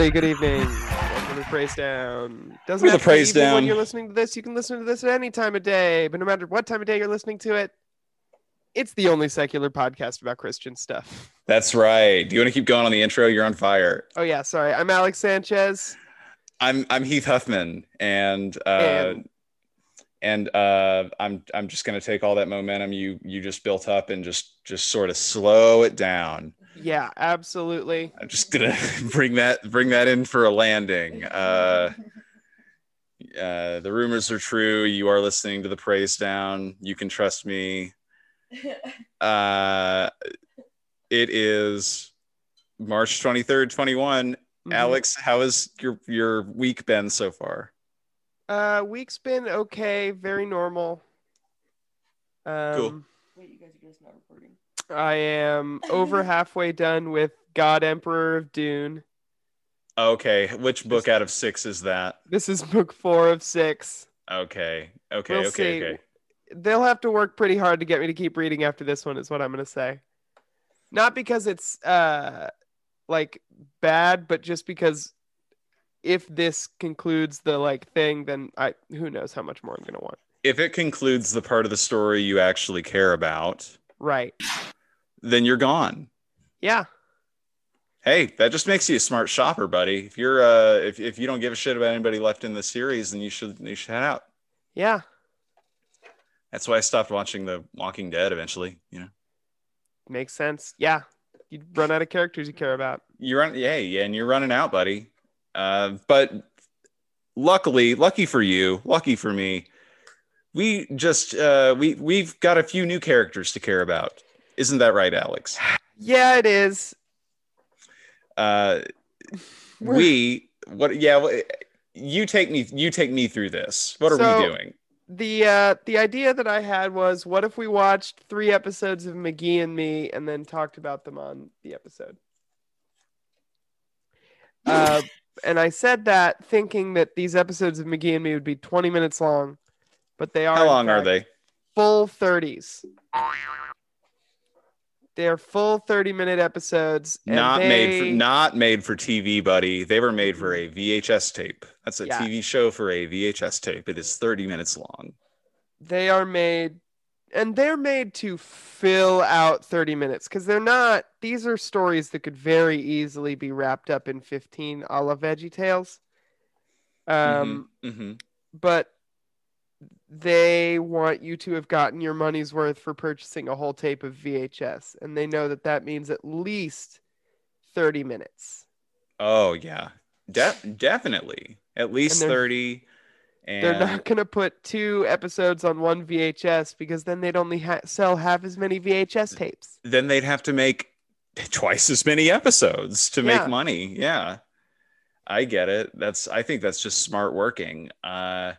Everybody, good evening. Welcome to Praise Down. Doesn't We're have Praise evening when you're listening to this. You can listen to this at any time of day, but no matter what time of day you're listening to it, it's the only secular podcast about Christian stuff. That's right. Do you want to keep going on the intro? You're on fire. Oh yeah, sorry. I'm Alex Sanchez. I'm I'm Heath Huffman, and uh, And- and uh, I'm I'm just gonna take all that momentum you you just built up and just just sort of slow it down. Yeah, absolutely. I'm just gonna bring that bring that in for a landing. Uh, uh, the rumors are true. You are listening to the praise down. You can trust me. Uh, it is March 23rd, 21. Mhm. Alex, how has your your week been so far? Uh, week's been okay, very normal. Um, Wait, you guys are just not recording. I am over halfway done with God Emperor of Dune. Okay, which book out of six is that? This is book four of six. Okay, okay, We'll okay, see. okay. they'll have to work pretty hard to get me to keep reading after this one is what i'm going to say not because it's uh like bad but just because if this concludes the like thing then i who knows how much more i'm going to want If it concludes the part of the story you actually care about, right then you're gone. yeah Hey, that just makes you a smart shopper, buddy. If you're uh if, if you don't give a shit about anybody left in the series, then you should you should head out. yeah That's why I stopped watching The Walking Dead eventually, you know. makes sense yeah you run out of characters you care about You're on yeah, yeah, and you're running out, buddy. Uh, but luckily, lucky for you, lucky for me, we just uh we we've got a few new characters to care about. Isn't that right, Alex? yeah it is Uh We're- what yeah, you take me you take me through this. What are So- we doing? the uh the idea that i had was what if we watched three episodes of mcgee and me and then talked about them on the episode uh and i said that thinking that these episodes of mcgee and me would be 20 minutes long but they are How long are they? full 30s they're full 30 minute episodes and not made for not made for TV, buddy. They were made for a VHS tape. That's a Yeah. TV show for a VHS tape. It is 30 minutes long. they are made and they're made to fill out 30 minutes because they're not these are stories that could very easily be wrapped up in 15 a la veggie tales um hmm but they want you to have gotten your money's worth for purchasing a whole tape of vhs and they know that that means at least 30 minutes Oh yeah, De- definitely at least they're- 30. And they're not going to put two episodes on one vhs because then they'd only ha- sell half as many vhs tapes then they'd have to make twice as many episodes to Yeah. make money. Yeah. I get it. That's I think that's just smart working. Uh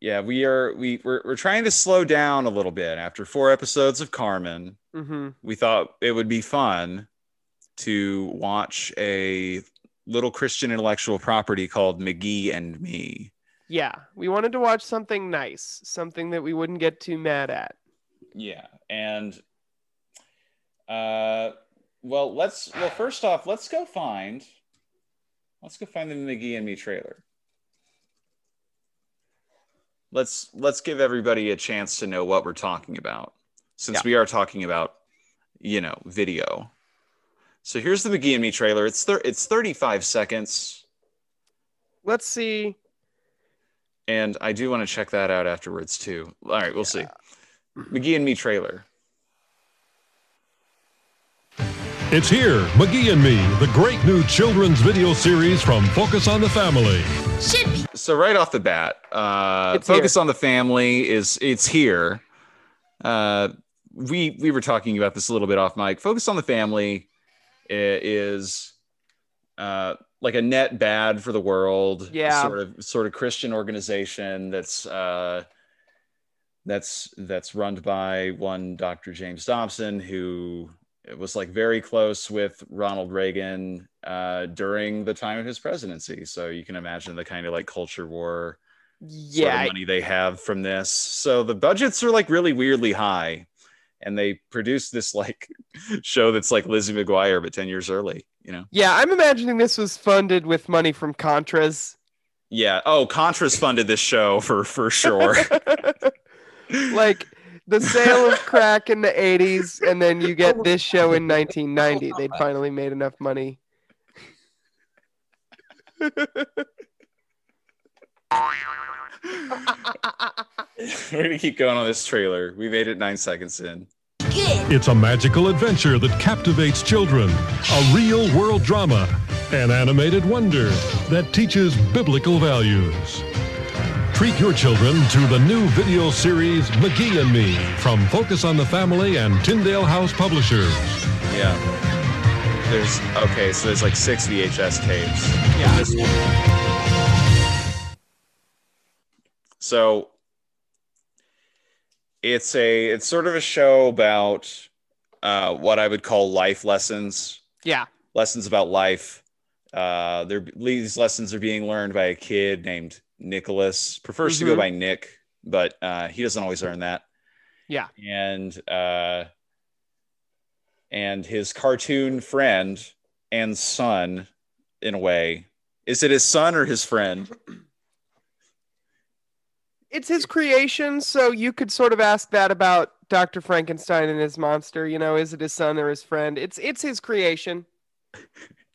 yeah, we are we we're, we're trying to slow down a little bit after four episodes of Carmen. mm-hmm. We thought it would be fun to watch a little Christian intellectual property called McGee and Me. Yeah, we wanted to watch something nice, something that we wouldn't get too mad at. Yeah, and uh, well, let's well first off, let's go find let's go find the McGee and Me trailer. Let's let's give everybody a chance to know what we're talking about, since Yeah. we are talking about you know video. So here's the McGee and Me trailer. It's thir- it's 35 seconds, Let's see. and I do want to check that out afterwards too. All right, we'll see. McGee and Me trailer. It's here, McGee and Me, the great new children's video series from Focus on the Family. so right off the bat, uh, It's focus here. on the family is it's here. Uh, we we were talking about this a little bit off mic. Focus on the family is uh, like a net bad for the world. Yeah. Sort of sort of Christian organization that's uh, that's that's run by one Dr. James Dobson who was like very close with Ronald Reagan uh, during the time of his presidency. So you can imagine the kind of like culture war sort Yeah, of money they have from this. So the budgets are like really weirdly high. And they produce this like show that's like Lizzie McGuire, but 10 years early, you know? yeah. I'm imagining this was funded with money from Contras. Yeah. Oh, Contras funded this show for for sure. like the sale of crack in the 80s and then you get oh this show in 1990 they'd finally made enough money We're gonna keep going on this trailer. We made it nine seconds in. It's a magical adventure that captivates children, a real world drama, an animated wonder that teaches biblical values. Treat your children to the new video series McGee and Me from Focus on the Family and Tyndale House Publishers. Yeah. There's okay, so there's like six VHS tapes. Yeah. This one. So it's a it's sort of a show about uh, what I would call life lessons, yeah lessons about life. Uh, they're, these lessons are being learned by a kid named Nicholas. Prefers to go Mhm. by Nick, but uh, he doesn't always earn that yeah and uh, and his cartoon friend and son, in a way, is it his son or his friend? it's his creation so you could sort of ask that about dr frankenstein and his monster you know is it his son or his friend it's it's his creation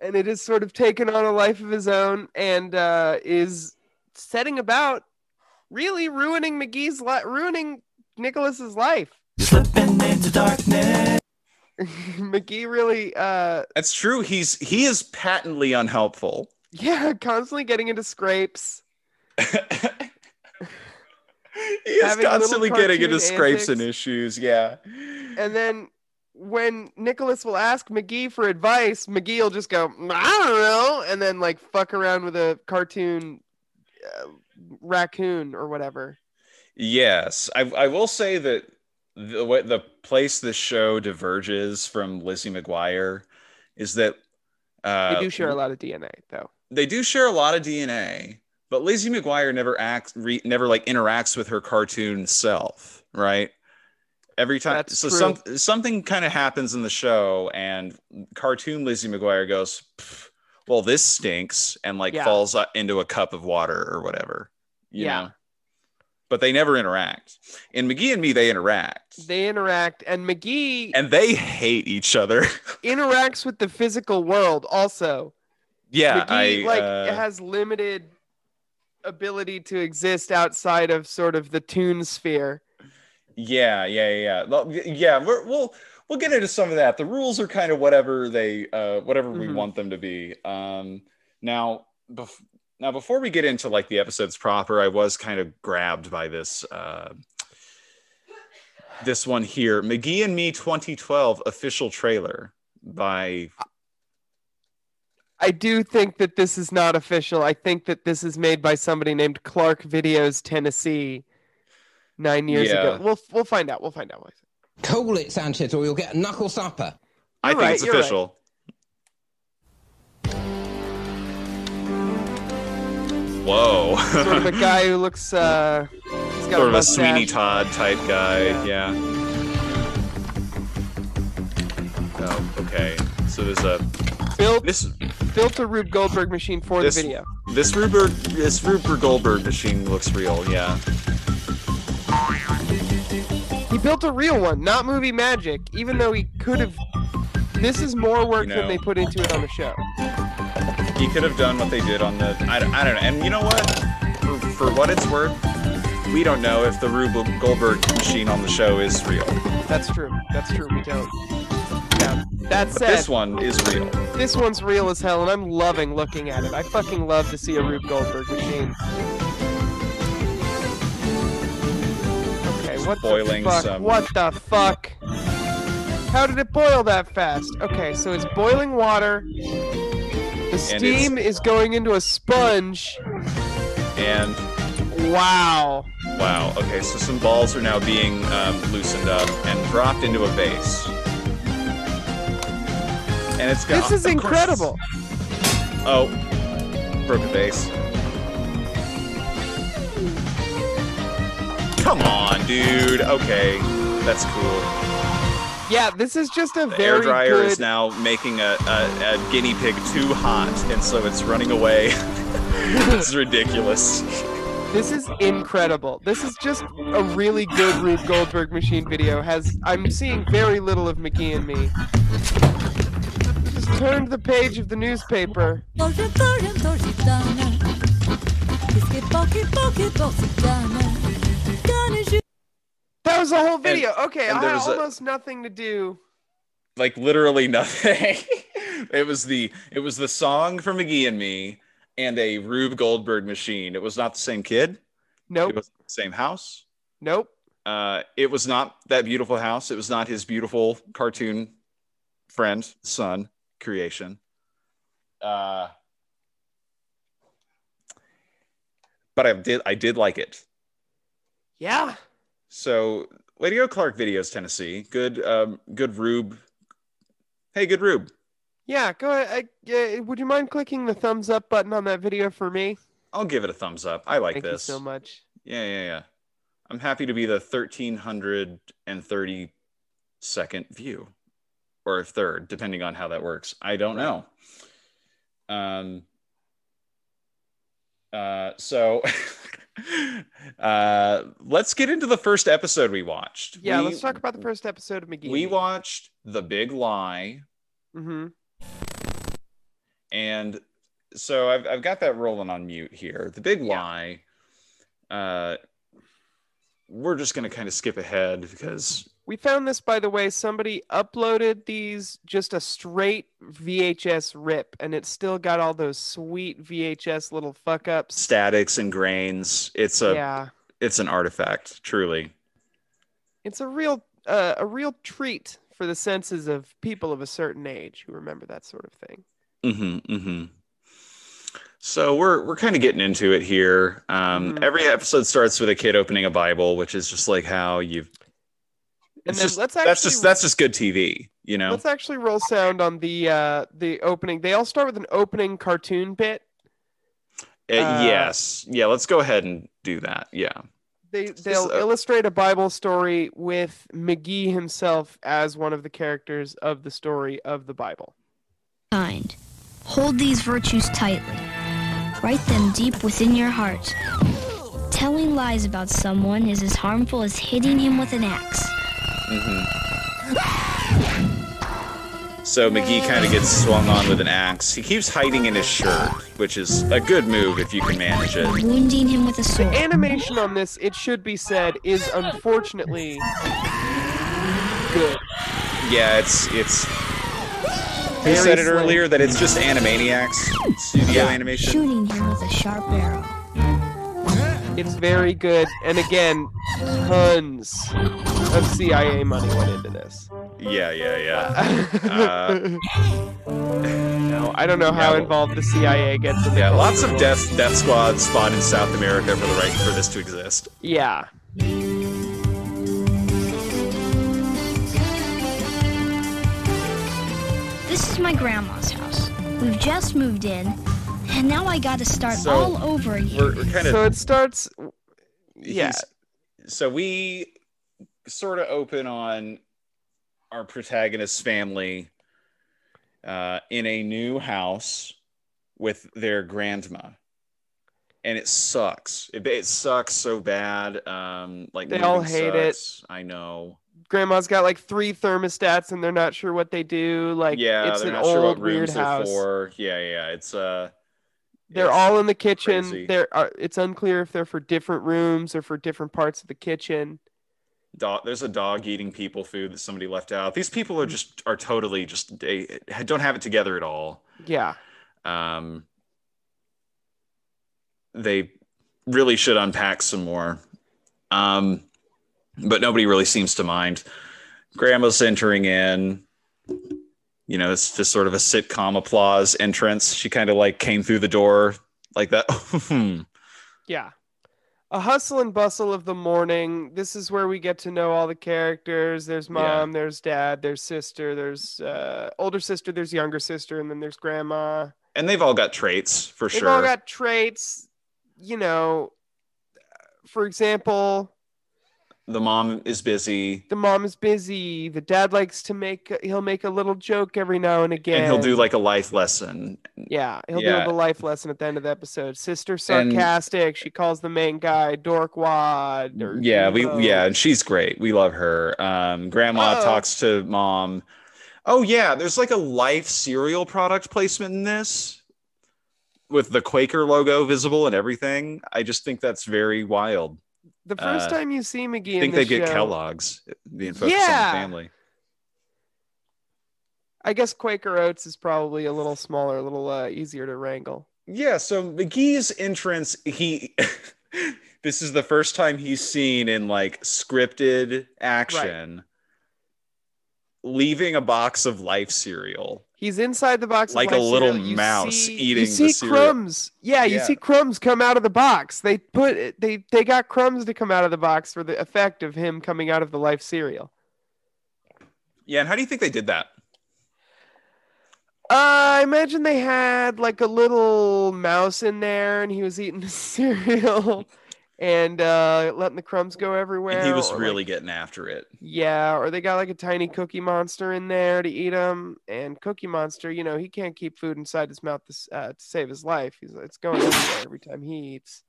and it has sort of taken on a life of his own and uh, is setting about really ruining mcgee's li- ruining nicholas's life Slipping into darkness. mcgee really uh That's true. He's he is patently unhelpful. yeah constantly getting into scrapes he is constantly getting into cartoon scrapes and issues. Yeah. and then when Nicholas will ask McGee for advice, McGee will just go, I don't know, and then like fuck around with a cartoon uh, raccoon or whatever. Yes, I, I will say that the way, the place the show diverges from Lizzie McGuire is that uh, They do share a lot of DNA though. they do share a lot of DNA, but Lizzie McGuire never acts, re, never like interacts with her cartoon self, right? Every time, That's so true. some something kind of happens in the show, and cartoon Lizzie McGuire goes, "Pff, "Well, this stinks," and like Yeah. falls uh, into a cup of water or whatever, you Yeah. know. But they never interact. In McGee and Me, they interact, They interact, and McGee and they hate each other. interacts with the physical world also. yeah, McGee I like uh, has limited ability to exist outside of sort of the toon sphere. Yeah, yeah, yeah, Well, yeah. We're, we'll we'll get into some of that. The rules are kind of whatever they uh, whatever we Mhm. want them to be. Um, now, bef- now before we get into like the episodes proper, I was kind of grabbed by this uh, this one here, McGee and Me 2012 official trailer by I do think that this is not official. I think that this is made by somebody named Clark Videos Tennessee nine years Yeah. ago. We'll we'll find out. We'll find out. Call it, Sanchez, or you'll get a knuckle supper. I You're think right, it's you're right. official. Whoa. Sort of a guy who looks uh he's got sort a of a. Sweeney Todd type guy. Yeah. Yeah. Oh, okay. So there's a built this built a Rube Goldberg machine for This- the video. this Rube this Rupert Goldberg machine looks real. Yeah. Built a real one, not movie magic, even though he could have this is more work You than they put into it on the show. He could have done what they did on the. I, don't- I don't know. And you know what? For, for what it's worth, we don't know if the Rube Goldberg machine on the show is real. That's true. That's true. We don't. Yeah. That said, this one is real. This one's real as hell, and I'm loving looking at it. I fucking love to see a Rube Goldberg machine. What Boiling the fuck? some- What the fuck? How did it boil that fast? Okay, so it's boiling water. The steam is going into a sponge. And Wow. wow, okay, so some balls are now being um, loosened up and dropped into a vase. And it's got. This is of course- incredible. Oh, broken vase. Come on, dude. Okay, that's cool. Yeah, this is just a The air dryer good. is now making a, a, a guinea pig too hot, and so it's running away. it's ridiculous. This is incredible. This is just a really good Rube Goldberg machine video. Has I'm seeing very little of McGee and me. Just turned the page of the newspaper. That was the whole video. okay, and I had was a- almost nothing to do. Like literally nothing. it was the it was the song from McGee and me and a Rube Goldberg machine. It was not the same kid. Nope. It was the same house. Nope. Uh, it was not that beautiful house. It was not his beautiful cartoon friend, son creation. Uh, but I did I did like it. Yeah. So Lady O Clark videos, Tennessee. Good um good Rube. Hey, good Rube. Yeah. Go ahead. I, uh, would you mind clicking the thumbs up button on that video for me? I'll give it a thumbs up. I like Thank this. you so much. Yeah, yeah, yeah. I'm happy to be the 1330 second view or third, depending on how that works. I don't know. Um, uh, so uh, let's get into the first episode we watched. Yeah. we, let's talk about the first episode of McGee. We watched The Big Lie. Mm-hmm. And so I've, I've got that rolling on mute here. The big Yeah. lie. Uh, we're just going to kind of skip ahead because We found this, by the way. Somebody uploaded these just a straight VHS rip, and it still got all those sweet VHS little fuck ups. statics and grains. It's a Yeah, it's an artifact, truly. it's a real uh, a real treat for the senses of people of a certain age who remember that sort of thing. Mm-hmm, mm-hmm. So we're we're kind of getting into it here. Um, Mhm. Every episode starts with a kid opening a Bible, which is just like how you've. And then just, let's that's just that's just good TV, you know. Let's actually roll sound on the uh, the opening. They all start with an opening cartoon bit. Uh, uh, yes, yeah. Let's go ahead and do that. Yeah. They they'll uh, illustrate a Bible story with McGee himself as one of the characters of the story of the Bible. kind. Hold these virtues tightly. Write them deep within your heart. Telling lies about someone is as harmful as hitting him with an axe. Mm-hmm. So McGee kind of gets swung on with an axe. He keeps hiding in his shirt, which is a good move if you can manage it. Wounding him with a sword. The Animation on this, it should be said, is unfortunately good. Yeah, it's it's. Who Very said it slim. earlier that it's just Animaniacs studio animation? Shooting him with a sharp arrow. It's very good, and again, tons of CIA money went into this. Yeah, yeah, yeah. Uh, no, I don't know how well- involved the CIA gets in the Yeah, lots of death death squads spawned in South America for the right for this to exist. Yeah. This is my grandma's house. We've just moved in, and now I gotta start So, all over again. We're, we're kind of So it starts. Yeah. so we sort of open on our protagonist's family uh, in a new house with their grandma. And it sucks. It, it sucks so bad. Um, like They all moving hate it. I know. Grandma's got like three thermostats, and they're not sure what they do. Like, yeah, it's they're an not old sure what weird rooms they're house. for. Yeah, yeah. It's uh, They're it's all in the kitchen. crazy. There are. It's unclear if they're for different rooms or for different parts of the kitchen. dog there's a dog eating people food that somebody left out these people are just are totally just they don't have it together at all Yeah. um they really should unpack some more um but nobody really seems to mind grandma's entering in you know, it's just sort of a sitcom applause entrance. She kind of like came through the door like that. Hmm. Yeah. A hustle and bustle of the morning. This is where we get to know all the characters. There's mom, there's dad, there's sister, there's uh, older sister, there's younger sister, and then there's grandma. and they've all got traits for sure. They've all got traits. You know, for example, the mom is busy. the mom is busy. The dad likes to make, he'll make a little joke every now and again. And he'll do like a life lesson. Yeah, he'll Yeah. do the life lesson at the end of the episode. Sister And- sarcastic. she calls the main guy dorkwad. Or Yeah, we emo. yeah, and she's great. We love her. Um, grandma Uh-oh. talks to mom. Oh yeah, there's like a life cereal product placement in this with the Quaker logo visible and everything. I just think that's very wild. The first uh, time you see McGee I in think they get show, Kellogg's being focused on Yeah. the family. I guess Quaker Oats is probably a little smaller, a little uh, easier to wrangle. Yeah, so McGee's entrance, he this is the first time he's seen in like scripted action leaving a box of life cereal. He's inside the box, Like a little cereal. You mouse see- eating You see the cereal. crumbs. Yeah, you Yeah. see crumbs come out of the box. They put they they got crumbs to come out of the box for the effect of him coming out of the Life cereal. Yeah, and how do you think they did that? Uh, I imagine they had like a little mouse in there, and he was eating the cereal and uh, letting the crumbs go everywhere. And he was or, like- really getting after it. yeah, or they got like a tiny Cookie Monster in there to eat him. And Cookie Monster, you know, he can't keep food inside his mouth to, uh, to save his life. He's it's going everywhere every time he eats.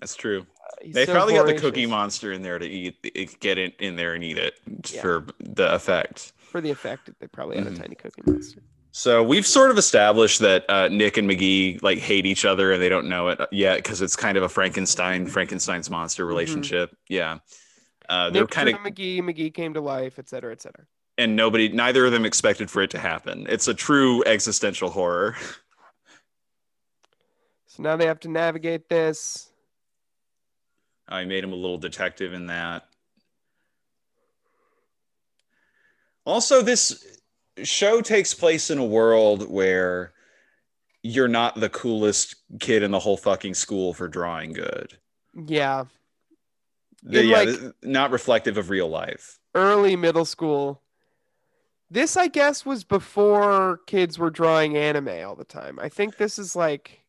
That's true. Uh, They so probably got the. Cookie Monster in there to eat, get it in there and eat it Yeah. for the effect. for the effect. They probably had Mhm. a tiny Cookie Monster. So we've sort of established that uh, Nick and McGee like hate each other and they don't know it yet because it's kind of a Frankenstein, Frankenstein's monster relationship. Yeah. Uh, they're kind of, McGee, McGee came to life, et cetera, et cetera. and nobody, neither of them expected for it to happen. It's a true existential horror. So now they have to navigate this. I made him a little detective in that. Also, this show takes place in a world where you're not the coolest kid in the whole fucking school for drawing good. Yeah, The- yeah, like- not reflective of real life. early middle school. This, I guess, was before kids were drawing anime all the time. I think this is like,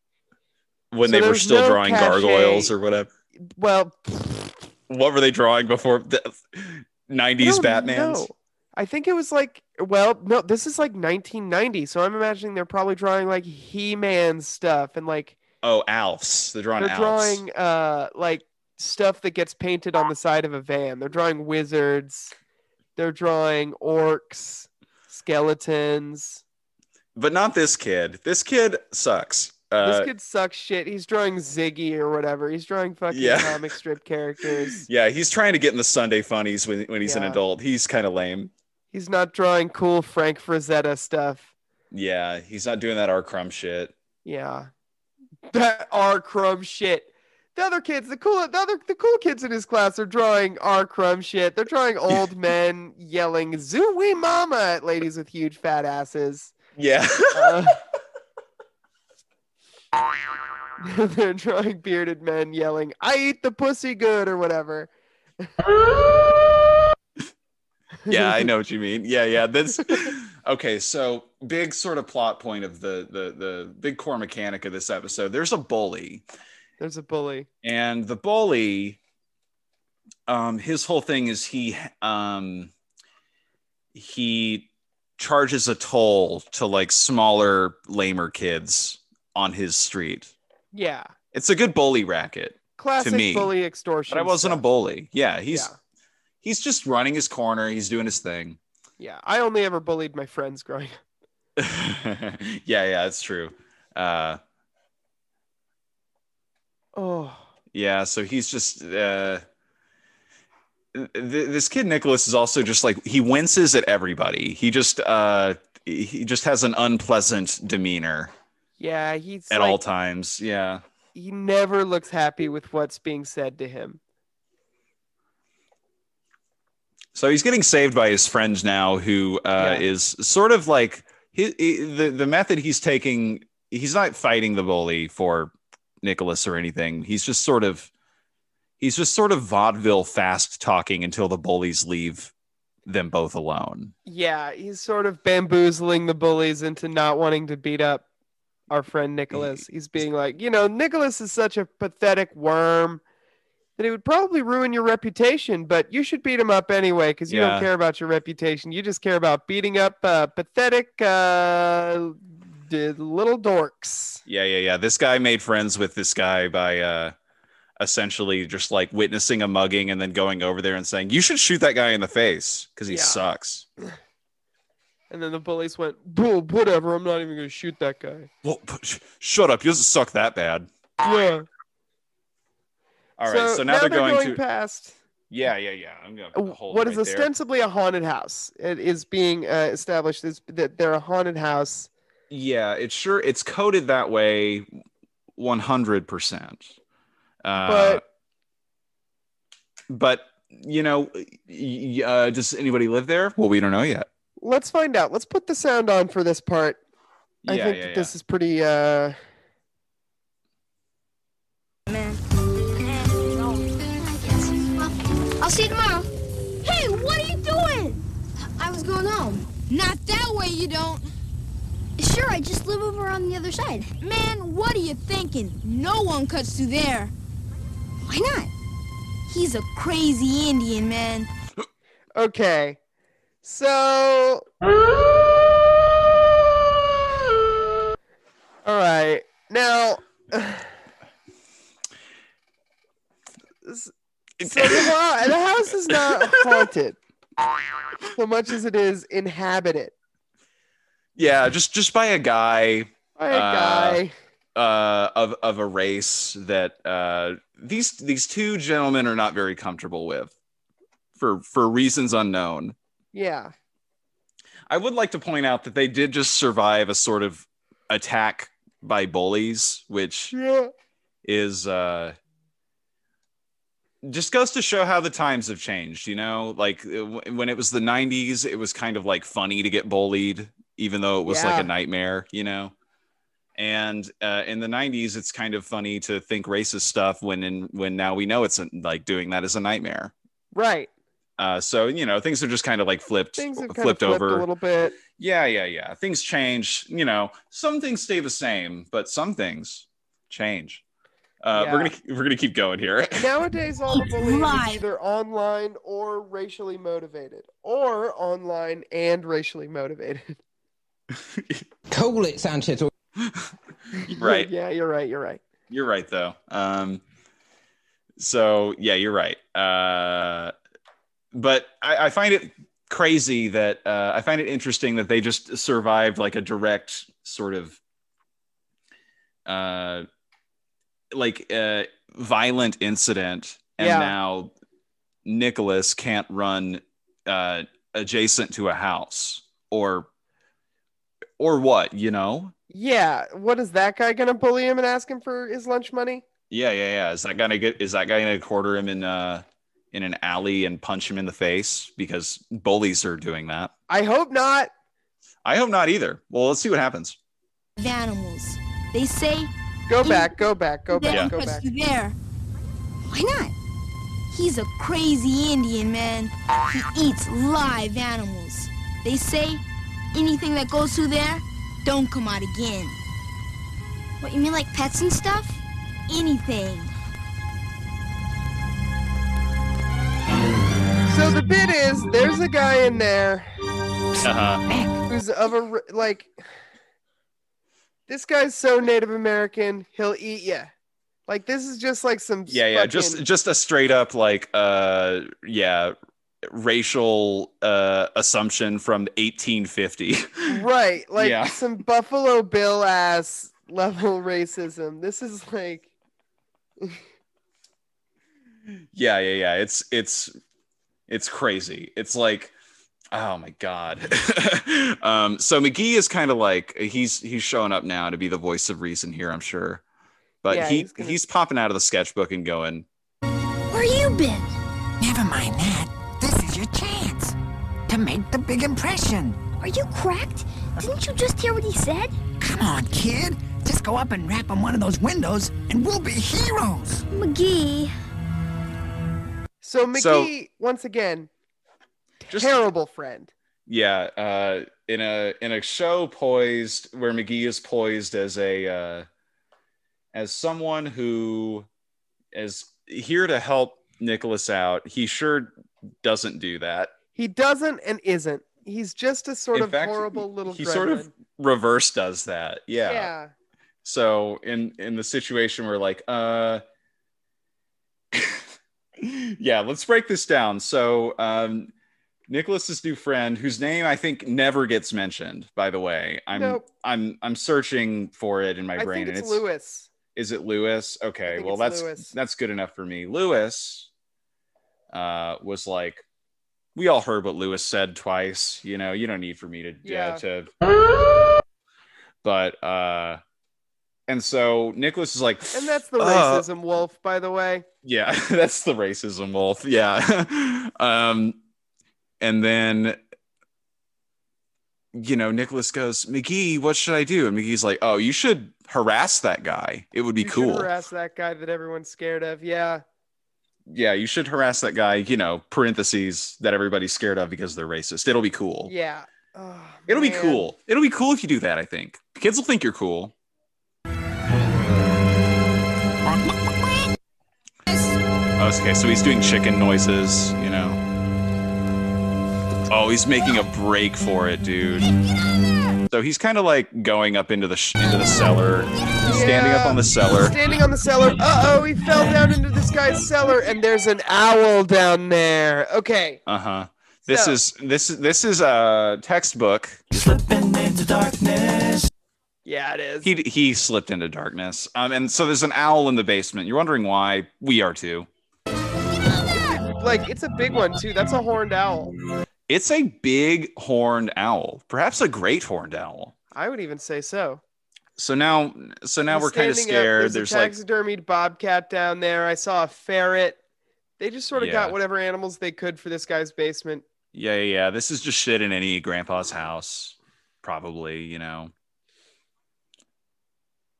When So they were still no drawing cachet. gargoyles or whatever. well, What were they drawing before the 90s don't Batmans? know. I think it was like, well, no, this is like 1990, so I'm imagining they're probably drawing like He-Man stuff and like Oh, Alfs. They're drawing they're Alfs. drawing uh like stuff that gets painted on the side of a van. They're drawing wizards. They're drawing orcs, skeletons. But not this kid. This kid sucks. Uh, this kid sucks shit. He's drawing Ziggy or whatever. He's drawing fucking Yeah. comic strip characters. Yeah, he's trying to get in the Sunday funnies when, when he's an adult. He's kind of lame. He's not drawing cool Frank Frazetta stuff. Yeah, he's not doing that R. Crumb shit. Yeah. That R. Crumb shit. The other kids, the cool the other the cool kids in his class are drawing R. Crumb shit. They're drawing old men yelling "Zooey mama" at ladies with huge fat asses. Yeah. Uh, they're drawing bearded men yelling, "I eat the pussy good" or whatever. Yeah, I know what you mean. Yeah, yeah. That's okay. So big sort of plot point of the the the big core mechanic of this episode. There's a bully, There's a bully. and the bully, um, his whole thing is he um he charges a toll to like smaller, lamer kids on his street. Yeah. It's a good bully racket. Classic me. bully extortion. But I wasn't a bully. Yeah, he's Yeah. He's just running his corner. He's doing his thing. Yeah. I only ever bullied my friends growing up. yeah, yeah, it's true. Uh, Oh. yeah, so he's just uh, th- this kid Nicholas is also just like he winces at everybody. He just uh, he just has an unpleasant demeanor Yeah, he's at like, all times. Yeah. he never looks happy with what's being said to him. So he's getting saved by his friend now, who uh, Yeah. is sort of like his, the the method he's taking he's not fighting the bully for Nicholas or anything. He's just sort of he's just sort of vaudeville fast talking until the bullies leave them both alone. Yeah, he's sort of bamboozling the bullies into not wanting to beat up our friend Nicholas. He's being like, you know, Nicholas is such a pathetic worm that it would probably ruin your reputation, but you should beat him up anyway because you Yeah. don't care about your reputation. You just care about beating up uh, pathetic uh, d- little dorks. Yeah, yeah, yeah. This guy made friends with this guy by uh essentially just like witnessing a mugging and then going over there and saying, "You should shoot that guy in the face because he Yeah. sucks." And then the bullies went, "Bull, whatever. I'm not even going to shoot that guy." Well, sh- shut up. He doesn't suck that bad. Yeah. All right, so, now, now they're, going, to past Yeah, yeah, yeah. I'm gonna hold what is right there. ostensibly a haunted house. It is being uh, established as that they're a haunted house. Yeah, it's sure it's coded that way 100%. Uh, But- but you know, uh, does anybody live there? Well, we don't know yet. Let's find out. Let's put the sound on for this part. I yeah, think yeah, yeah. this is pretty. uh I'll see you tomorrow. Hey, what are you doing? I was going home. Not that way, you don't. Sure, I just live over on the other side. Man, what are you thinking? No one cuts through there. Why not? He's a crazy Indian, man. Okay, so. All right, now. s- So the, the house is not haunted so much as it is inhabited Yeah, just just by a guy by a Uh, guy. uh, of of a race that uh, these these two gentlemen are not very comfortable with, for for reasons unknown. Yeah. I would like to point out that they did just survive a sort of attack by bullies, which Yeah. is uh, just goes to show how the times have changed. You know, like uh, when it was the '90s, it was kind of like funny to get bullied, even though it was like a nightmare. You know. And uh, in the '90s, it's kind of funny to think racist stuff when in when now we know it's like doing that is a nightmare. Right. Uh, so you know things are just kind of like flipped, Things flipped, flipped over a little bit. yeah, yeah, yeah. Things change. You know, some things stay the same, but some things change. Uh, We're gonna we're gonna keep going here. Nowadays, all the bullying is either online or racially motivated, or online and racially motivated. Call it, Sanchez. Or right. yeah, you're right. You're right. You're right though. Um, so yeah, you're right. Uh, but I, I find it crazy that uh, I find it interesting that they just survived like a direct sort of uh, like uh, violent incident, and Yeah. now Nicholas can't run uh, adjacent to a house or or what you know Yeah. What is that guy gonna bully him and ask him for his lunch money? Yeah, yeah, yeah. Is that gonna get? Is that guy gonna quarter him in uh in an alley and punch him in the face because bullies are doing that? I hope not. I hope not either. Well, let's see what happens. Of animals. They say Go He- back. Go back. Go back. one Go cuts back. through there. Why not? He's a crazy Indian, man. He eats live animals. They say anything that goes through there don't come out again. What, you mean like pets and stuff? Anything. So the bit is, there's a guy in there Uh-huh. who's of a, like. This guy's so Native American, he'll eat you. Like this is just like some. Yeah, yeah. Just just a straight up like uh yeah racial uh assumption from 1850. right, like Yeah. some Buffalo Bill ass level racism. This is like. yeah, yeah, yeah. It's it's it's crazy. It's like oh my god. um so McGee is kind of like he's he's showing up now to be the voice of reason here, I'm sure. But Yeah, he he's gonna- he's popping out of the sketchbook and going, Where you been? Never mind that. This is your chance to make the big impression. Are you cracked? Didn't you just hear what he said? Come on, kid. Just go up and rap on one of those windows, and we'll be heroes. McGee. So McGee, So- once again, Just- terrible friend. Yeah, uh, in a in a show poised where McGee is poised as a uh, as someone who is here to help Nicholas out. He sure doesn't do that. He doesn't and isn't. He's just a sort In of fact, horrible little. He sort of reverse does that. Yeah. yeah. So in in the situation where like uh yeah, let's break this down. So um Nicholas's new friend, whose name I think never gets mentioned, by the way. I'm Nope. I'm I'm searching for it in my I brain think and it's it's Lewis. is it Lewis? Okay, well that's Lewis. that's good enough for me. Lewis uh was like we all heard what Lewis said twice, you know, you don't need for me to Yeah. uh, to but uh and so Nicholas is like And that's the uh, racism wolf, by the way. yeah, that's the racism wolf. Yeah. um and then you know, Nicholas goes, McGee, what should I do? And McGee's like, Oh, you should harass that guy. It would be You cool. harass that guy that everyone's scared of. Yeah. yeah, you should harass that guy, you know, parentheses that everybody's scared of because they're racist. It'll be cool. Yeah. Oh, It'll be cool. It'll be cool if you do that, I think. Kids will think you're cool. Oh, okay, so he's doing chicken noises, you know. Oh, he's making a break for it, dude. So he's kind of like going up into the sh- into the cellar, He's standing up on the cellar. Standing on the cellar. Uh oh, he fell down into this guy's cellar, and there's an owl down there. Okay. Uh huh. This So- is this is this is a textbook. Slipping into darkness. Yeah, it is. He he slipped into darkness. Um, and so there's an owl in the basement. You're wondering why? We are too. like, it's a big one, too. That's a horned owl. It's a big horned owl, perhaps a great horned owl. I would even say so. So now, so now He's we're kind of standing up. scared. There's, There's, a like, taxidermied bobcat down there. I saw a ferret. They just sort of Yeah. got whatever animals they could for this guy's basement. yeah, yeah, yeah. This is just shit in any grandpa's house, probably. You know.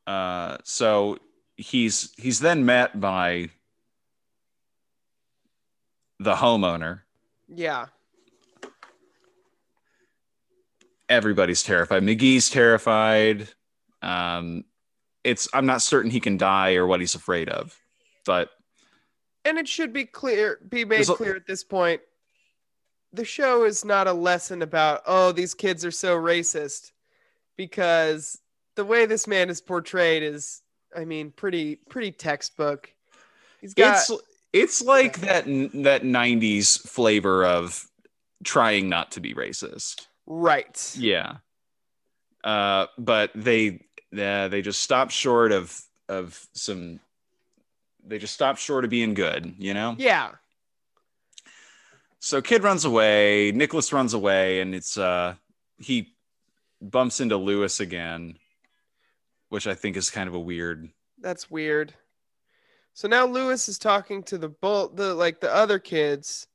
Uh, so he's he's then met by the homeowner. Yeah. Everybody's terrified. McGee's terrified. Um, it's I'm not certain he can die or what he's afraid of, but And it should be clear, be made clear at this point. The show is not a lesson about, oh, these kids are so racist, because the way this man is portrayed is, I mean, pretty pretty textbook. He's got it's it's like that that '90s flavor of trying not to be racist. Right. Yeah, uh, but they uh, they just stopped short of of some. They just stopped short of being good, you know. Yeah. So kid runs away, Nicholas runs away, and it's uh he bumps into Lewis again, which I think is kind of a weird. That's weird. So now Lewis is talking to the bull the like the other kids.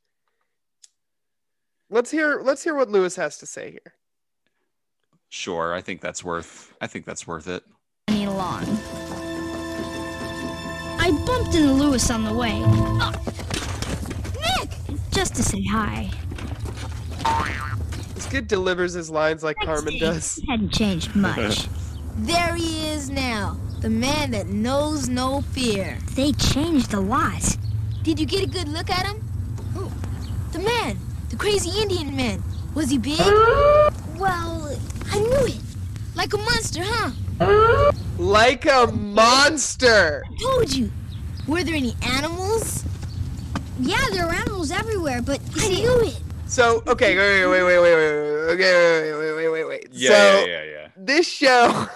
Let's hear let's hear what Lewis has to say here. Sure, I think that's worth. I think that's worth it. Any along. I bumped into Lewis on the way. Oh, Nick! Just to say hi. This kid delivers his lines like Carmen does. Hadn't changed much. There he is now, the man that knows no fear. they changed a lot. Did you get a good look at him? Who? The man, the crazy Indian man. Was he big? Well, I knew it. Like a monster, huh? Like a monster. I Told you. Were there any animals? Yeah, there are animals everywhere, but I knew it. So okay, wait, wait, wait, wait, wait, wait, okay, wait, wait, wait, wait, wait. Yeah, so yeah, yeah, yeah. this show.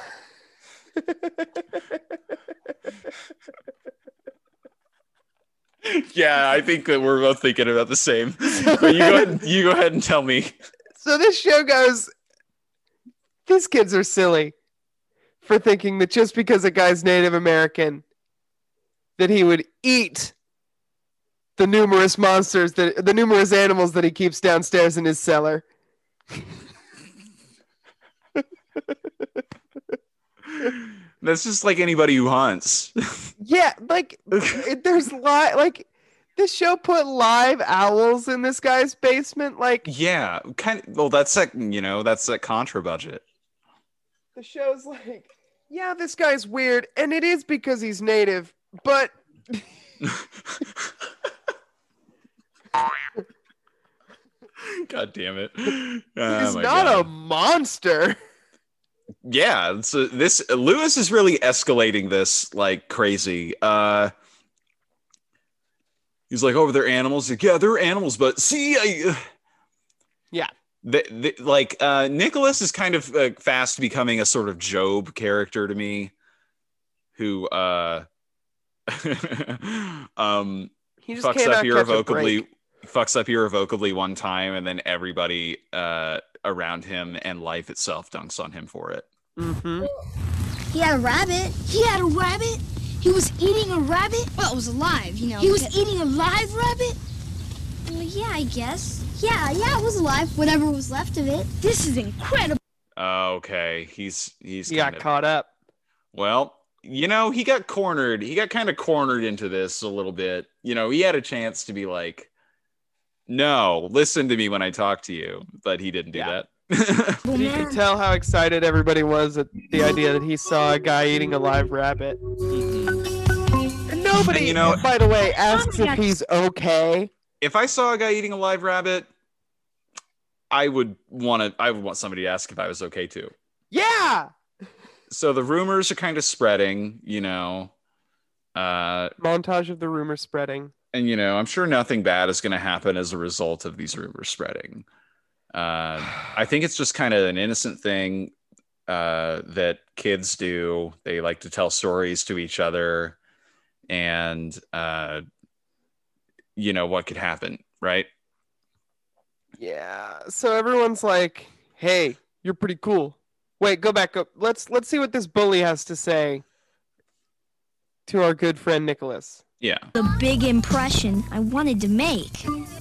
Yeah, I think that we're both thinking about the same. But you go ahead. You go ahead and tell me. so this show goes. These kids are silly for thinking that just because a guy's Native American, that he would eat the numerous monsters that the numerous animals that he keeps downstairs in his cellar. That's just like anybody who hunts. Yeah, like it, there's li- like this show put live owls in this guy's basement. Like yeah, kind of. Well, that's that. You know, that's a contra budget. the show's like, yeah, this guy's weird, and it is because he's native, but God damn it! he's Oh not God. a monster. Yeah so this lewis is really escalating this like crazy. Uh he's like over oh, they're animals. Like, yeah they're animals but see I, Yeah. the, the, like uh nicholas is kind of uh, fast becoming a sort of job character to me who uh um fucks up irrevocably fucks up irrevocably one time and then everybody uh around him and life itself dunks on him for it Mm-hmm. He had a rabbit. He had a rabbit? He was eating a rabbit? Well, it was alive, you know. He was eating a live rabbit? Well, yeah, I guess. Yeah, yeah, it was alive. Whatever was left of it. This is incredible. okay he's he's He got of- caught up. Well, you know, he got cornered. He got kind of cornered into this a little bit. You know, he had a chance to be like, no, listen to me when I talk to you, but he didn't do Yeah. that. You could tell how excited everybody was at the idea that he saw a guy eating a live rabbit. And nobody, And you know- by the way, asks if he's okay. if I saw a guy eating a live rabbit, I would want to. I would want somebody to ask if I was okay too. Yeah. So the rumors are kind of spreading, you know, uh, Montage of the rumor spreading. And you know, I'm sure nothing bad is going to happen as a result of these rumors spreading. Uh, I think it's just kind of an innocent thing uh, that kids do. They like to tell stories to each other, and uh, you know what could happen, right? Yeah. So everyone's like, "Hey, you're pretty cool." Wait, go back up. Let's let's see what this bully has to say to our good friend Nicholas. Yeah. The big impression I wanted to make.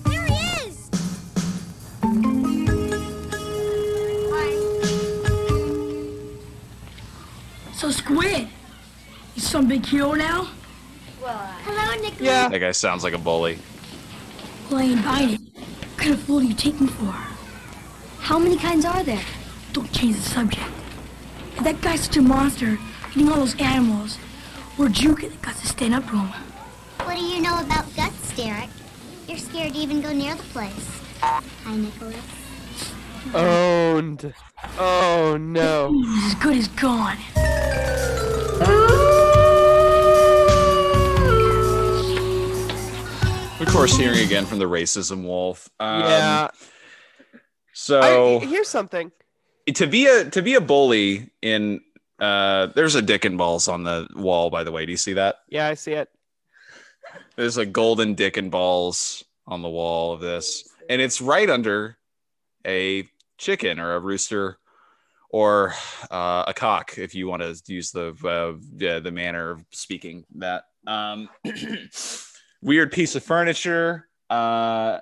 There he is! So Squid, you some big hero now? Well, hello, Nicholas. Yeah. That guy sounds like a bully. Well, I ain't buying. What kind of fool do you take me for? How many kinds are there? Don't change the subject. If that guy's such a monster, eating all those animals, where'd you get the guts to stand up to him? What do you know about guts, Derek? You're scared to even go near the place. Hi, Nicholas. Owned. Oh no. He's as good as gone. Of course, hearing again from the racism wolf. Um, yeah. So I, here's something. to be a to be a bully in uh, there's a dick and balls on the wall. By the way, do you see that? Yeah, I see it. There's a golden dick and balls on the wall of this, and it's right under a chicken or a rooster or uh, a cock, if you want to use the uh, yeah, the manner of speaking that. Um, weird piece of furniture. Uh,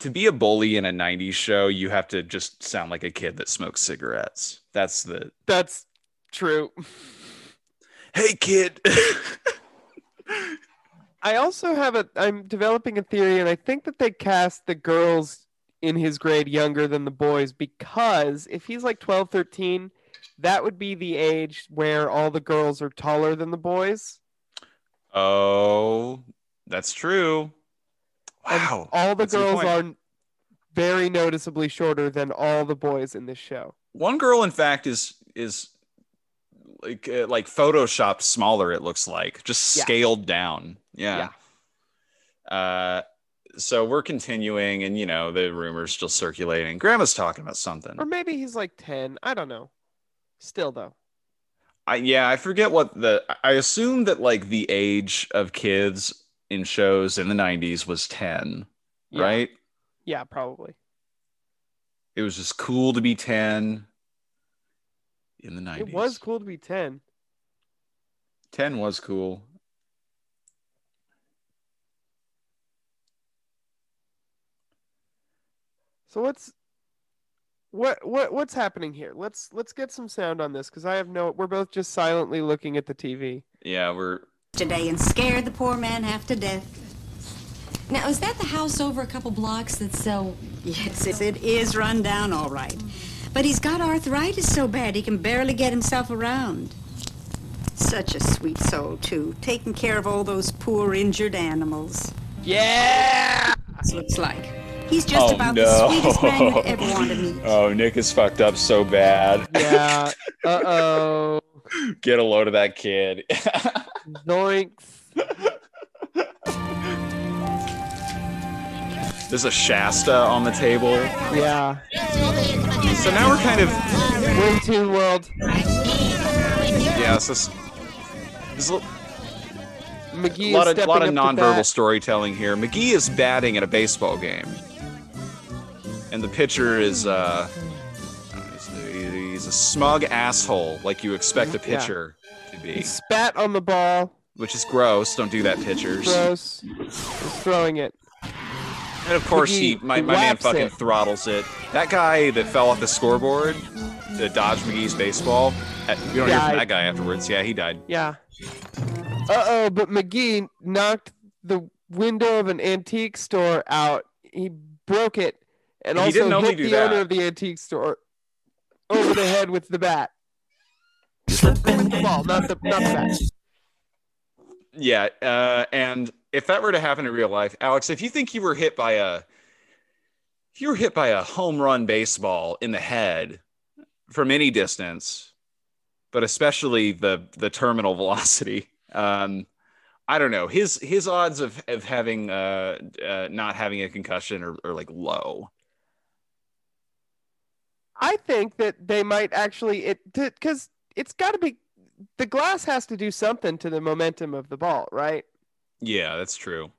to be a bully in a 90s show, you have to just sound like a kid that smokes cigarettes. That's the That's true. hey kid. I also have a I'm developing a theory and I think that they cast the girls in his grade younger than the boys because if he's like 12 13 that would be the age where all the girls are taller than the boys. oh, that's true. Wow. All the That's girls are very noticeably shorter than all the boys in this show. One girl, in fact, is is like uh, like photoshopped smaller. It looks like just Yeah. scaled down. Yeah. Uh, so we're continuing, and you know the rumors still circulating. Grandma's talking about something. Or maybe he's like 10. I don't know. Still though. I, yeah, I forget what the. I assume that like the age of kids in shows in the '90s was ten, Yeah. right? Yeah, probably. It was just cool to be ten in the '90s. It was cool to be 10. 10 was cool. So what's what what what's happening here? Let's let's get some sound on this because I have no. We're both just silently looking at the TV. Yeah, we're today and scared the poor man half to death. Now, is that the house over a couple blocks that's so. Yes, it it is run down all right. But he's got arthritis so bad he can barely get himself around. Such a sweet soul, too, taking care of all those poor injured animals. Yeah! That's what like. He's just Oh, about no. the sweetest man you'd ever want to meet. Oh, Nick is fucked up so bad. Yeah. uh oh. Get a load of that kid. Zoinks. There's a Shasta on the table. Yeah. So now we're kind of Wing World. yeah. It's just, there's a McGee lot of lot of nonverbal storytelling here. McGee is batting at a baseball game, and the pitcher is uh, he's, he's a smug asshole like you expect a Yeah. pitcher to He be, spat on the ball. which is gross. Don't do that, pitchers. Gross. He's throwing it. And of course, he McGee my, my man fucking it. throttles it. That guy that fell off the scoreboard to dodge McGee's baseball. uh, We don't hear from that guy afterwards. Yeah, he died. Yeah. Uh oh, but McGee knocked the window of an antique store out. He broke it and He also didn't hit the that. owner of the antique store over the head with the bat. With the ball, not the not the bat. Yeah, uh, and if that were to happen in real life, Alex, if you think you were hit by a, if you were hit by a home run baseball in the head from any distance, but especially the the terminal velocity, um, I don't know his his odds of of having uh, uh not having a concussion are, are like low. I think that they might actually it because it's got to be the glass has to do something to the momentum of the ball, right? Yeah, that's true.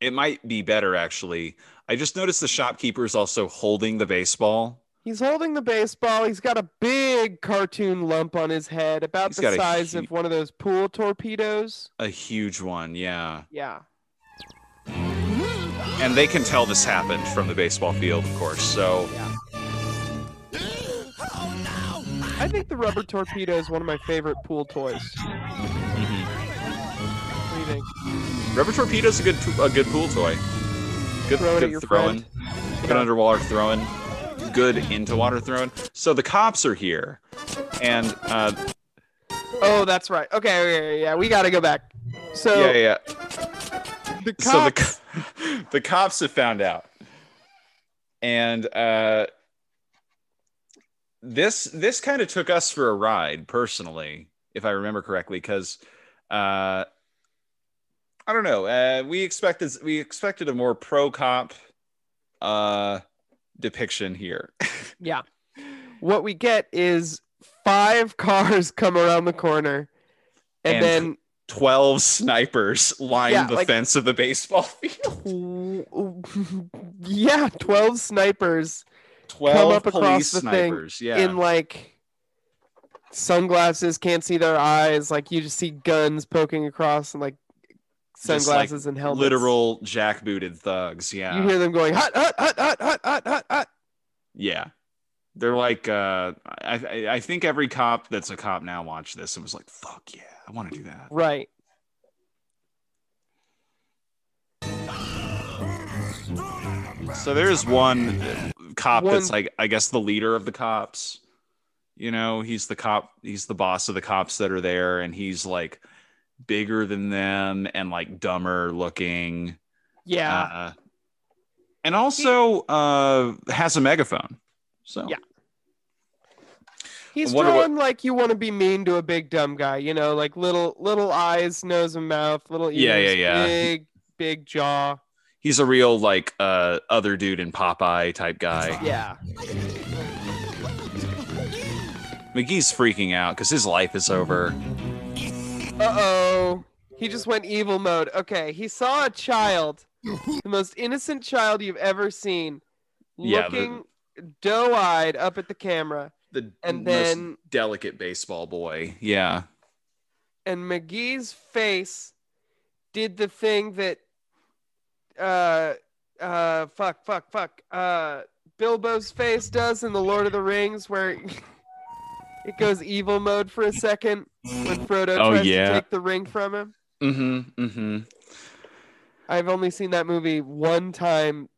It might be better actually. I just noticed the shopkeeper is also holding the baseball. He's holding the baseball. He's got a big cartoon lump on his head, about He's the got a size hu- of one of those pool torpedoes. A huge one, yeah. Yeah. And they can tell this happened from the baseball field, of course. So I think the rubber torpedo is one of my favorite pool toys. mhm. What do you think? rubber torpedo's a good a good pool toy. Good, Throw good throwing. friend. Good underwater throwing. Good into water throwing. So the cops are here, and uh, Oh, that's right. Okay, okay, yeah, we got to go back. So yeah, yeah. the so the cops, co- the cops have found out, and uh, this this kind of took us for a ride personally, if I remember correctly, because uh, I don't know. Uh, we expected we expected a more pro cop uh, depiction here. yeah, what we get is five cars come around the corner, and, And then Twelve snipers line Yeah, the like- fence of the baseball field. yeah, twelve snipers come Twelve up across police the snipers. thing Yeah. in like sunglasses, can't see their eyes. Like you just see guns poking across and like Just, like, sunglasses and helmets. Literal jackbooted thugs. Yeah. You hear them going hot, hot, hot, hot, hot, hot, hot, hot. Yeah. They're like, uh, I, I- I think every cop that's a cop now watched this and was like, fuck yeah, I want to do that. Right. So there's one cop that's like, I guess, the leader of the cops. You know, he's the cop, he's the boss of the cops that are there, and he's like bigger than them and like dumber looking. Yeah. Uh, and also uh, has a megaphone. So Yeah. He's wonder what- drawn like you want to be mean to a big dumb guy, you know, like little little eyes, nose and mouth, little ears, Yeah, yeah, yeah. big big jaw. he's a real like uh, other dude in Popeye type guy. Yeah. McGee's freaking out because his life is over. Uh oh. He just went evil mode. Okay, he saw a child, the most innocent child you've ever seen, Yeah, the- looking doe-eyed up at the camera, The And most then- delicate baseball boy. Yeah. and McGee's face did the thing that, uh, uh, fuck, fuck, fuck, uh, Bilbo's face does in the Lord of the Rings, where it goes evil mode for a second when Frodo Oh, tries yeah. to take the ring from him. Mm-hmm. Mm-hmm. I've only seen that movie one time,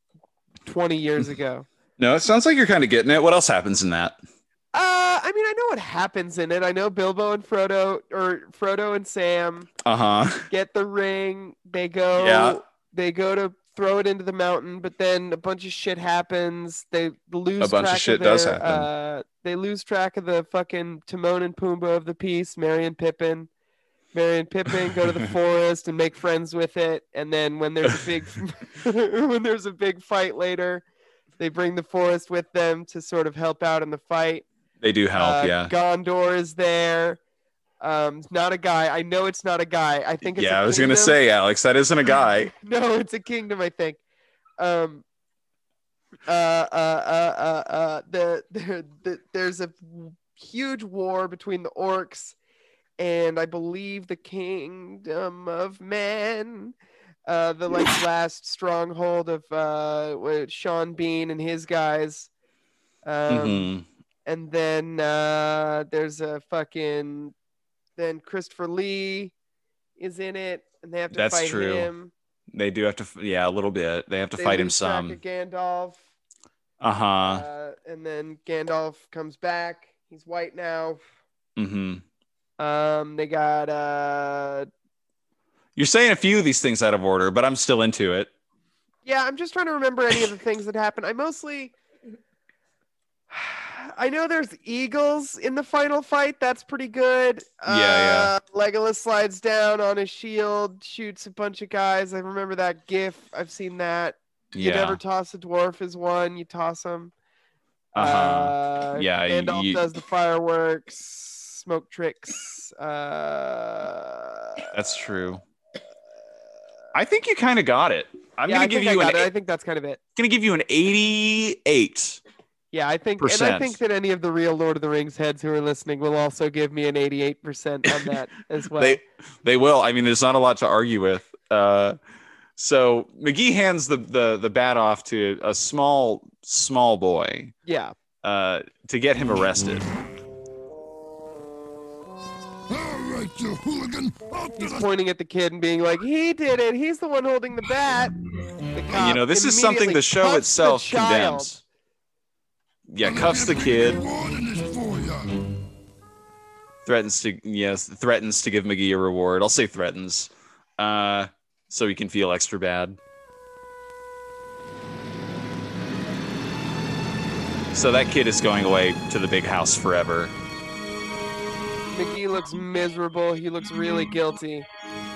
twenty years ago. No, it sounds like you're kind of getting it. What else happens in that? Uh, I mean, I know what happens in it. I know Bilbo and Frodo, or Frodo and Sam, Uh-huh. get the ring. They go. Yeah. They go to throw it into the mountain, but then a bunch of shit happens. They lose. A bunch of track shit their, does happen. Uh, they lose track of the fucking Timon and Pumbaa of the piece, Merry and Pippin. Merry and Pippin go to the forest and make friends with it, and then when there's a big when there's a big fight later, they bring the forest with them to sort of help out in the fight. They do help, Uh, yeah. Gondor is there. Um, not a guy. I know it's not a guy. I think it's Yeah, I was gonna say, Alex, that isn't a guy. no, it's a kingdom. I think. Um. Uh. Uh. Uh. Uh. uh the, the, the there's a huge war between the orcs and I believe the kingdom of men. Uh, the like last stronghold of uh, Sean Bean and his guys. Um, Mhm. and then uh, there's a fucking then Christopher Lee is in it, and they have to That's fight true. him. They do have to, yeah, a little bit. They have to They fight him some. Gandalf, Uh-huh. uh, and then Gandalf comes back. He's white now. Mm-hmm. Um, they got uh, You're saying a few of these things out of order, but I'm still into it. yeah. I'm just trying to remember any of the things that happened. I mostly. I know there's eagles in the final fight. That's pretty good. Yeah, Uh, Legolas slides down on his shield, shoots a bunch of guys. I remember that GIF. I've seen that. Yeah. You Yeah. never toss a dwarf is one. You toss them. Uh-huh. Yeah, you- Gandalf you- does the fireworks, smoke tricks. Uh, That's true. I think you kind of got it. I'm yeah, gonna I give you an. I think that's kind of it. gonna give you an 88. Yeah, I think, and I think that any of the real Lord of the Rings heads who are listening will also give me an 88% on that as well. They they will. I mean, there's not a lot to argue with. Uh, so McGee hands the, the the bat off to a small small boy yeah. uh, to get him arrested. You hooligan! He's pointing at the kid and being like, "He did it. He's the one holding the bat." The you know, this is something the show cuffs the itself child. condemns. Yeah, cuffs the kid. Threatens to yes, threatens to give McGee a reward. I'll say threatens, uh, so he can feel extra bad. So that kid is going away to the big house forever. McGee looks miserable. He looks really guilty.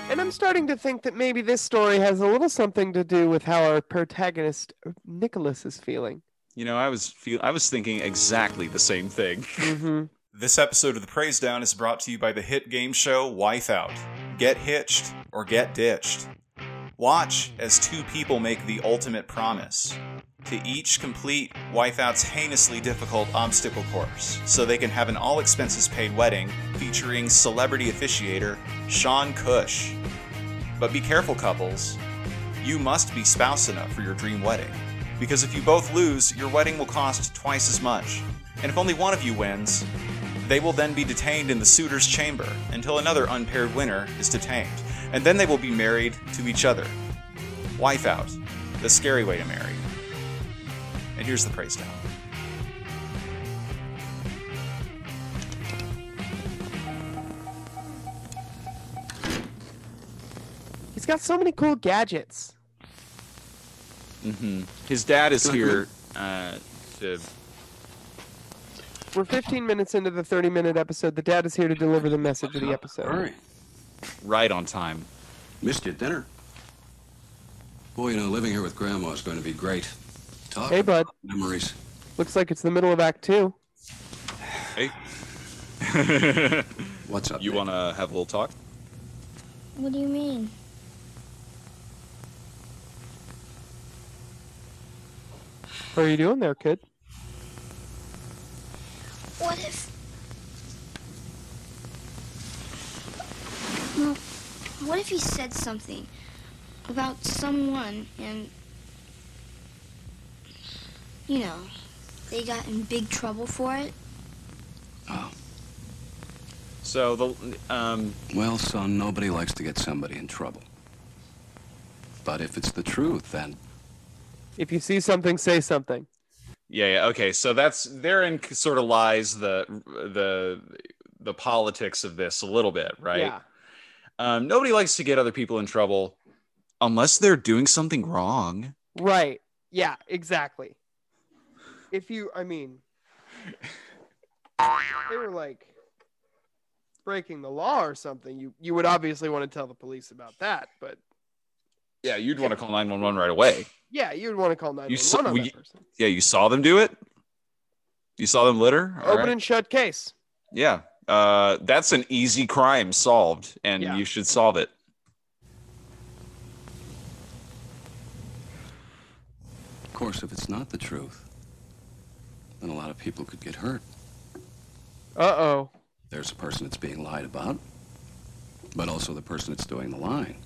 And I'm starting to think that maybe this story has a little something to do with how our protagonist Nicholas is feeling. You know, I was feel I was thinking exactly the same thing. Mm-hmm. This episode of the Praise Down is brought to you by the hit game show Wife Out. Get hitched or get ditched. Watch as two people make the ultimate promise to each complete Wife Out's heinously difficult obstacle course so they can have an all expenses paid wedding featuring celebrity officiator Sean Cush. But be careful, couples. You must be spouse enough for your dream wedding. Because if you both lose, your wedding will cost twice as much. And if only one of you wins, they will then be detained in the suitor's chamber until another unpaired winner is detained. And then they will be married to each other. Wife out. The scary way to marry. And here's the praise down. He's got so many cool gadgets. Hmm His dad is here uh, to. We're 15 minutes into the 30 minute episode. The dad is here to deliver the message of the episode. Hurry. Right on time. Missed your dinner. Boy, you know, living here with Grandma is going to be great. Talk Hey, bud. Memories. Looks like it's the middle of Act Two. Hey. What's up? You want to have a little talk? What do you mean? What are you doing there, kid? What if. Well, what if he said something about someone and. You know, they got in big trouble for it. Oh. So the um, Well, son, nobody likes to get somebody in trouble. But if it's the truth, then If you see something, say something. Yeah, yeah. Okay, so that's therein sort of lies the the the politics of this a little bit, right? Yeah. Um, nobody likes to get other people in trouble unless they're doing something wrong. Right. Yeah, exactly. If you, I mean, they were like breaking the law or something, you you would obviously want to tell the police about that. But Yeah, you'd want to call nine one one right away. Yeah, you would want to call nine You saw, one on we- that person. yeah, you saw them do it. You saw them litter. All Open right. and shut case. Yeah, uh, that's an easy crime solved, and Yeah. you should solve it. of course, if it's not the truth, then a lot of people could get hurt. Uh oh. There's a person that's being lied about, but also the person that's doing the lying.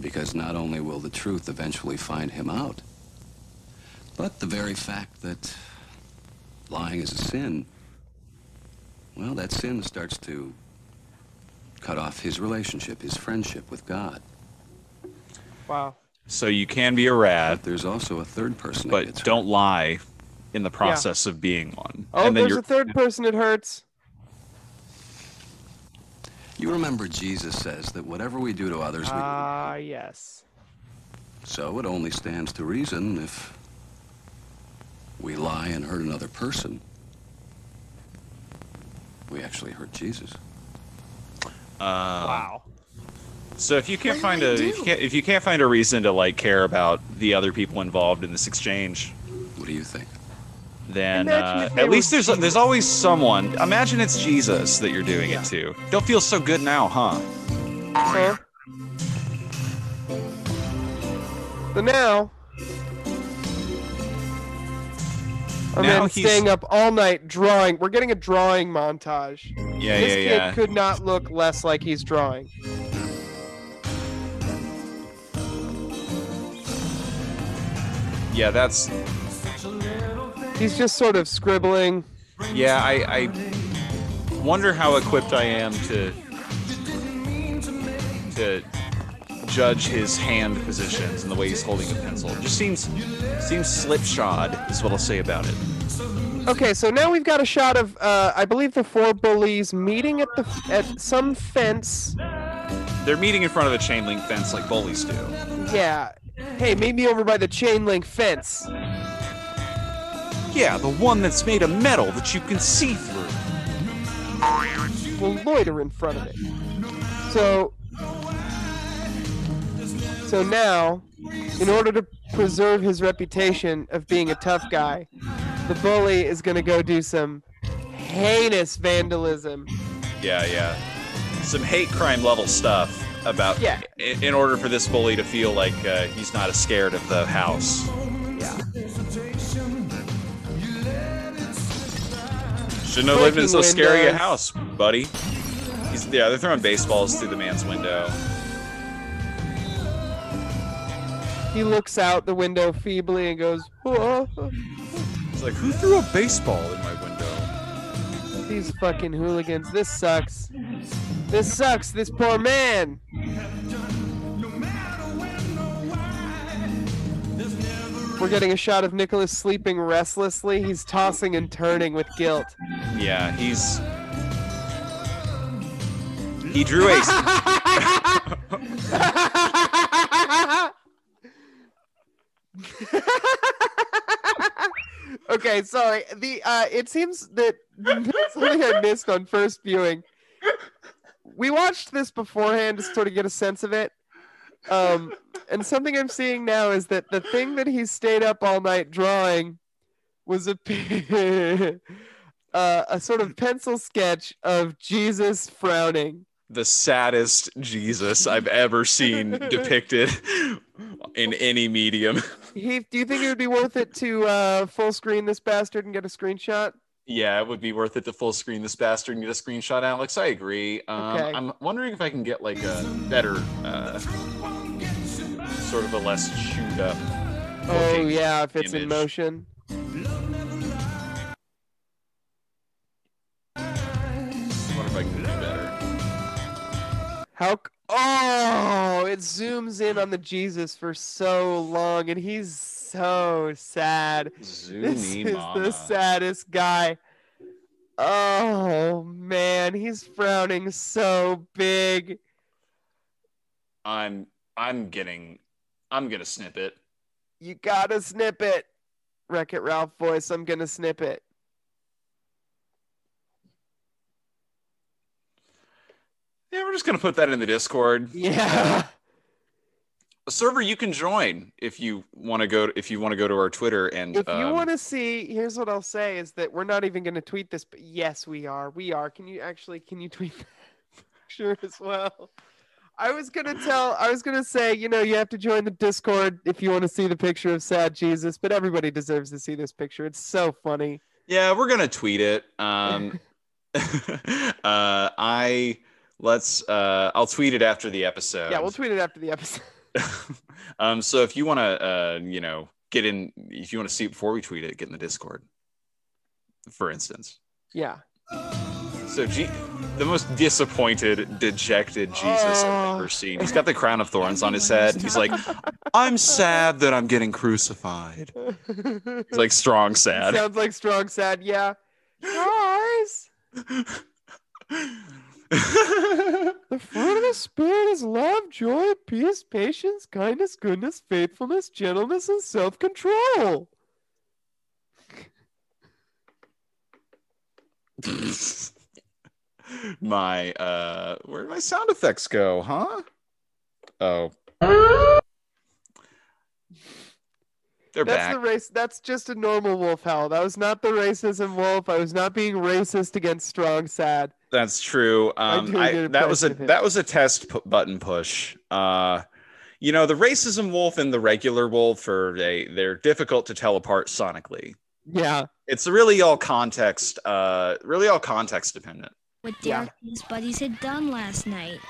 Because not only will the truth eventually find him out, but the very fact that lying is a sin, well, that sin starts to cut off his relationship, his friendship with God. Wow. So you can be a rat, There's also a third person but don't lie in the process of being one. Oh, and then there's you're a third person it hurts. You remember Jesus says that whatever we do to others, we Ah, yes. So it only stands to reason if we lie and hurt another person, we actually hurt Jesus. wow. So if you can't find a if you can't, if you can't find a reason to like care about the other people involved in this exchange, what do you think? Then uh, at least there's there's always someone. Imagine it's Jesus that you're doing it to. Don't feel so good now, huh? Huh? So now, our Now man's he's- staying up all night drawing. We're getting a drawing montage. Yeah, this yeah, This kid yeah. could not look less like he's drawing. Yeah, that's He's just sort of scribbling. yeah. I I wonder how equipped I am to to judge his hand positions and the way he's holding a pencil. It just seems seems slipshod is what I'll say about it. Okay, so now we've got a shot of, uh, I believe, the four bullies meeting at the at some fence. They're meeting in front of a chain link fence like bullies do. Yeah. Hey, meet me over by the chain link fence. Yeah, the one that's made of metal that you can see through. We'll loiter in front of it. So, so now, in order to preserve his reputation of being a tough guy, the bully is going to go do some heinous vandalism. Yeah, yeah. Some hate crime level stuff about Yeah. in, in order for this bully to feel like uh, he's not as scared of the house. Yeah. Shouldn't have lived in so scary a house, buddy. He's, yeah, they're throwing baseballs through the man's window. He looks out the window feebly and goes, "Whoa." He's like, who threw a baseball in my window? These fucking hooligans. This sucks. This sucks. This poor man. We're getting a shot of Nicholas sleeping restlessly. He's tossing and turning with guilt. Yeah, he's. He drew a. okay, sorry. The uh, it seems that something I missed on first viewing. We watched this beforehand to sort of get a sense of it. Um, and something I'm seeing now is that the thing that he stayed up all night drawing was a uh, a sort of pencil sketch of Jesus frowning. the saddest Jesus I've ever seen depicted in any medium. Heath, do you think it would be worth it to uh, full screen this bastard and get a screenshot? Yeah, it would be worth it to full screen this bastard and get a screenshot, Alex. I agree. Um, Okay. I'm wondering if I can get like a better, uh, sort of a less chewed up Oh yeah, if it's in motion. What if I can do better? How? Oh, it zooms in on the Jesus for so long, and he's so sad. this is mama. the saddest guy. Oh man, he's frowning so big. I'm I'm getting I'm gonna snip it. You gotta snip it. Wreck It Ralph voice. I'm gonna snip it. Yeah, we're just gonna put that in the Discord. Yeah. A server you can join if you want to go if you want to go to our Twitter and If you um, want to see, here's what I'll say: is that we're not even going to tweet this, but yes, we are. We are. Can you actually? Can you tweet that picture as well? I was gonna tell. I was gonna say, you know, you have to join the Discord if you want to see the picture of sad Jesus. But everybody deserves to see this picture. It's so funny. Yeah, we're gonna tweet it. Um, uh, I let's. Uh, I'll tweet it after the episode. Yeah, we'll tweet it after the episode. um, so if you want to, uh, you know, get in, if you want to see it before we tweet it, get in the Discord. For instance, Yeah. so G- the most disappointed, dejected Jesus I've ever seen. He's got the crown of thorns on his head. He's like, "I'm sad that I'm getting crucified." He's like strong sad. Sounds like strong sad. Yeah. Guys. the fruit of the spirit is love, joy, peace, patience, kindness, goodness, faithfulness, gentleness, and self-control. my uh where did my sound effects go huh oh they're That's back the race. That's just a normal wolf howl. That was not the racism wolf. I was not being racist against strong sad. that's true um doing I, that was a impression of him. that was a test pu- button push uh you know the racism wolf and the regular wolf are they they're difficult to tell apart sonically Yeah. it's really all context uh really all context dependent What Derek and his buddies had done last night.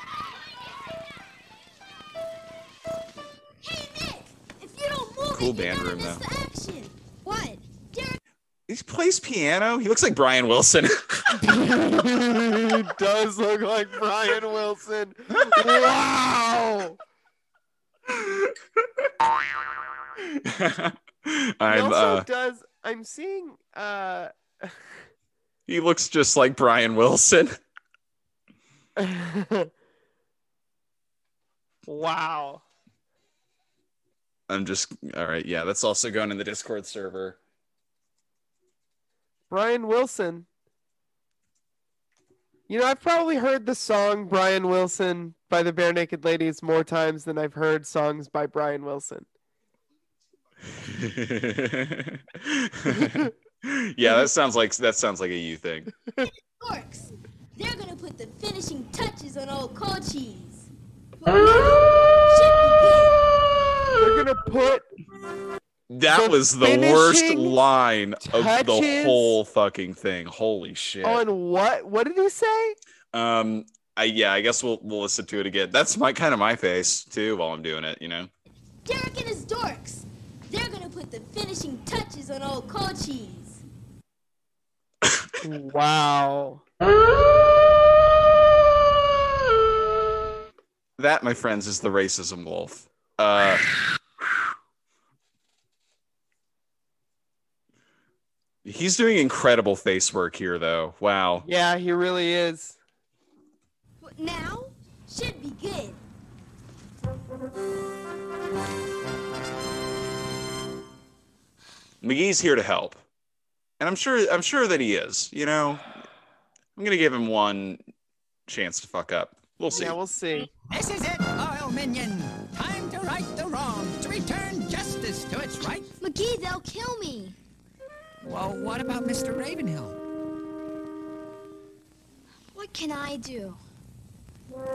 Cool band room though. What? Derek he plays piano he looks like brian wilson He does look like Brian Wilson. Wow. I'm he also uh does. I'm seeing. Uh, he looks just like brian wilson wow. I'm just all right. Yeah, that's also going in the Discord server. Brian Wilson. You know, I've probably heard the song Brian Wilson by the Barenaked Ladies more times than I've heard songs by Brian Wilson. yeah, that sounds like that sounds like a you thing. Orcs. They're gonna put the finishing touches on old cold cheese. They're gonna put That The was the worst line of the whole fucking thing. Holy shit. on what? What did he say? Um, I yeah, I guess we'll we'll listen to it again. That's my kind of my face too while I'm doing it. You know. Derek and his dorks. They're gonna put the finishing touches on old cold cheese. Wow. That, my friends, is the racism wolf. Uh, he's doing incredible face work here, though. Wow. Yeah, he really is. But now should be good. McGee's here to help, and I'm sure I'm sure that he is. You know, I'm gonna give him one chance to fuck up. We'll see. Yeah, we'll see. This is it, Loyal Minion. Time to right the wrong, to return justice to its right. McGee, they'll kill me. Well, what about Mr. Ravenhill? What can I do?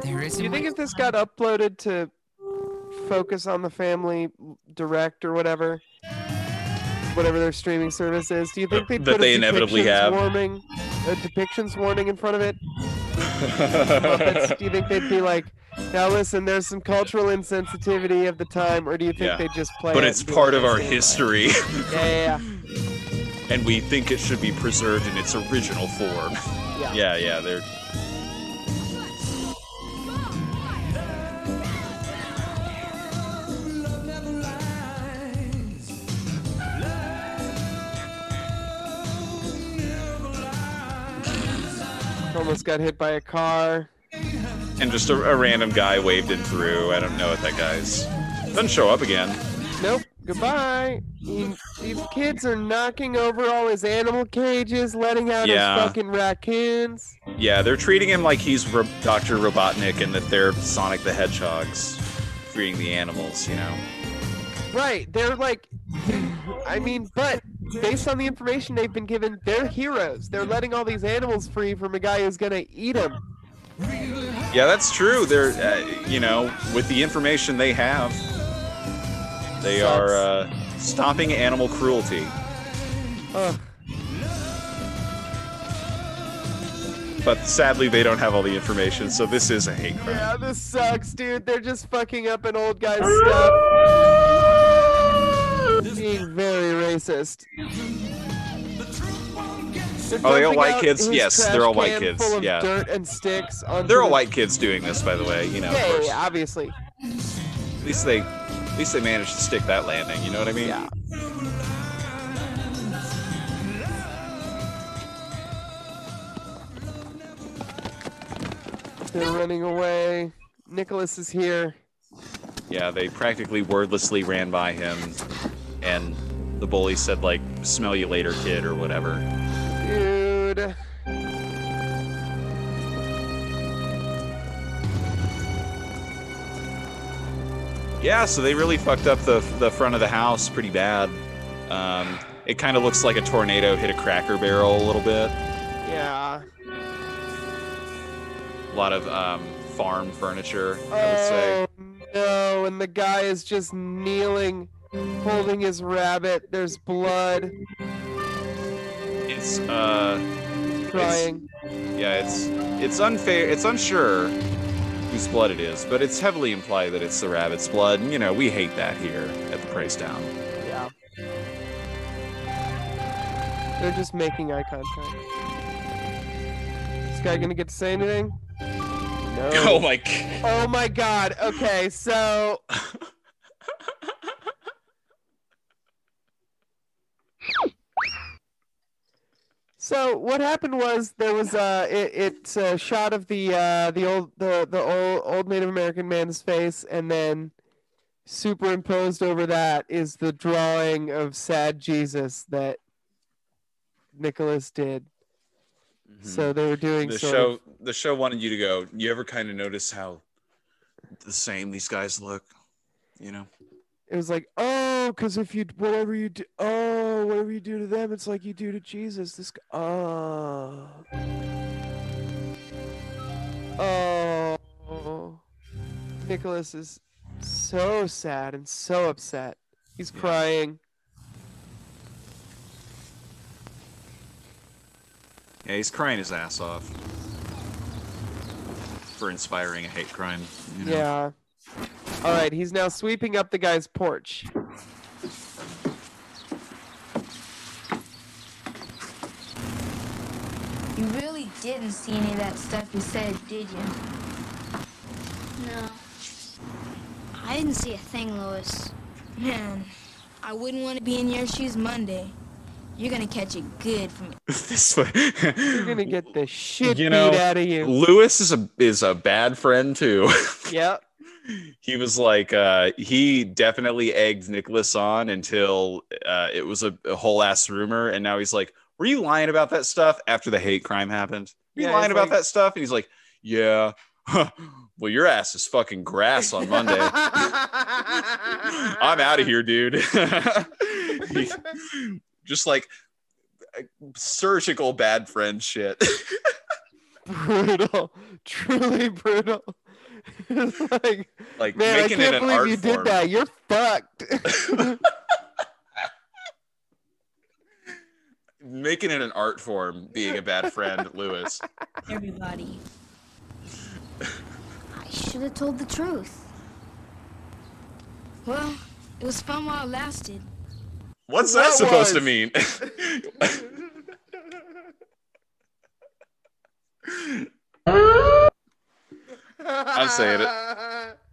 There is Do you think if this got uploaded to Focus on the Family Direct or whatever, whatever their streaming service is, do you think they'd That put they a inevitably depictions have. warning, a depictions warning in front of it? Muppets, do you think they'd be like, Now listen, there's some cultural insensitivity of the time, or do you think Yeah. they just play? But it it's part of our the same way? history, Yeah, yeah, yeah. and we think it should be preserved in its original form. Yeah. Yeah, yeah, they're. Almost got hit by a car. And just a, a random guy waved in through. I don't know what that guy's. Doesn't show up again. Nope. Goodbye. He- these kids are knocking over all his animal cages, letting out Yeah. his fucking raccoons. Yeah, they're treating him like he's Ro- Dr. Robotnik and that they're Sonic the Hedgehogs, freeing the animals, you know? Right. They're like, I mean, but based on the information they've been given, they're heroes. They're letting all these animals free from a guy who's gonna eat them. Yeah, that's true. They're, uh, you know, with the information they have, they Sucks. are uh, stopping animal cruelty. Ugh. But sadly, they don't have all the information, so this is a hate crime. Yeah, this sucks, dude. They're just fucking up an old guy's stuff. Being very racist. They're Oh, they all white kids? Yes, they're all white kids, Full of yeah. dirt and sticks. They're all the- white kids doing this, by the way. You know, of Yeah, course. yeah, obviously. At least they, at least they managed to stick that landing. You know what I mean? Yeah. They're running away. Nicholas is here. Yeah, they practically wordlessly ran by him, and the bully said like "smell you later, kid" or whatever. Dude. Yeah, so they really fucked up the the front of the house pretty bad. Um, it kind of looks like a tornado hit a Cracker Barrel a little bit. Yeah. A lot of um, farm furniture, I would say. Oh no, and the guy is just kneeling, holding his rabbit. There's blood, It's uh, crying. yeah, it's it's unfair. It's unsure whose blood it is, but it's heavily implied that it's the rabbit's blood. And you know, we hate that here at the Praise Down. Yeah. They're just making eye contact. This guy gonna get to say anything? No. Oh my god. Oh my god. Okay, so So what happened was there was uh it, it's a shot of the uh the old the the old, old Native American man's face and then superimposed over that is the drawing of sad Jesus that Nicholas did. So they were doing the show of- the show wanted you to go you ever kind of notice how the same these guys look you know it was like, oh, because if you whatever you do, oh, whatever you do to them, it's like you do to Jesus. This, oh, oh, Nicholas is so sad and so upset. He's crying. yeah he's crying his ass off for inspiring a hate crime you know? Yeah. All right, he's now sweeping up the guy's porch. You really didn't see any of that stuff you said, did you? No. I didn't see a thing, Lois. Man, I wouldn't want to be in your shoes Monday. You're gonna catch it good from me. this way. You're gonna get the shit you know beat out of you. lewis is a is a bad friend too Yep. he was like uh he definitely egged nicholas on until uh it was a, a whole ass rumor. And now he's like were you lying about that stuff after the hate crime happened? Were you Yeah, lying about like- that stuff? And he's like yeah. Well your ass is fucking grass on monday. I'm out of here dude. He- just like surgical bad friend shit. Brutal, truly brutal. It's like, like man, I can't it an believe art you form. did that. You're fucked. making it an art form being a bad friend lewis Everybody. I should have told the truth. Well, it was fun while it lasted. What's That that supposed to mean? I'm saying it.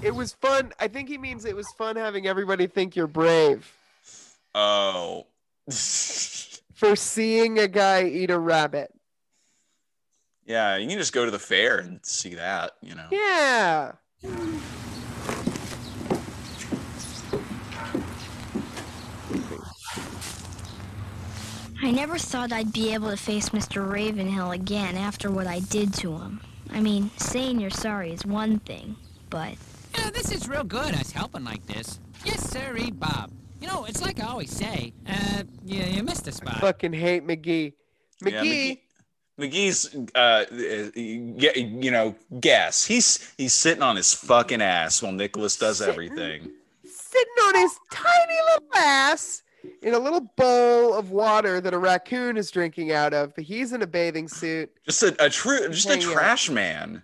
It was fun. I think he means it was fun having everybody think you're brave oh. for seeing a guy eat a rabbit. yeah, you can just go to the fair and see that, you know. Yeah. I never thought I'd be able to face Mr. Ravenhill again after what I did to him. I mean, saying you're sorry is one thing, but Yeah, this is real good, us helping like this. Yes, sirree, Bob. You know, it's like I always say, uh, you, you missed a spot. Fucking hate McGee. Yeah, McGee. McGee's, uh, yeah, you know, guess he's he's sitting on his fucking ass while Nicholas does everything. sitting on his tiny little ass in a little bowl of water that a raccoon is drinking out of, but he's in a bathing suit. Just a, a true, just a Hanging out. trash man.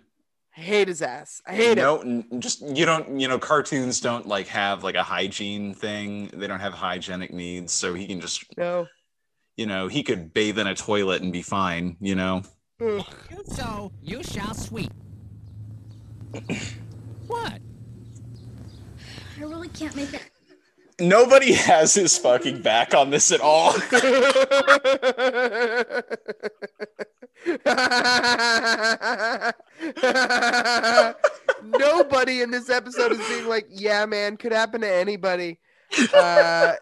I hate his ass. I hate him. no, just you don't, you know, cartoons don't like have like a hygiene thing. They don't have hygienic needs, so he can just, No. you know, he could bathe in a toilet and be fine. You know. Ugh. So, you shall sweep. what? I really can't make it. Nobody has his fucking back on this at all. Nobody in this episode is being like, "Yeah, man, could happen to anybody." Uh,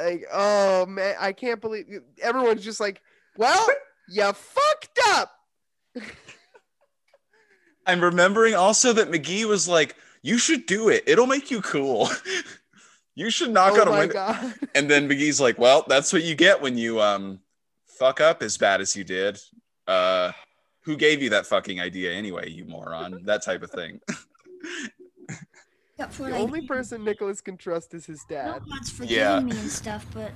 like, oh man, I can't believe everyone's just like, "Well, you fucked up." I'm remembering also that McGee was like, "You should do it. It'll make you cool. you should knock oh on a window." god. And then McGee's like, "Well, that's what you get when you um fuck up as bad as you did. Uh, who gave you that fucking idea anyway, you moron? That type of thing." The like, only person Nicholas can trust is his no dad. one's forgiving Yeah. me and stuff, but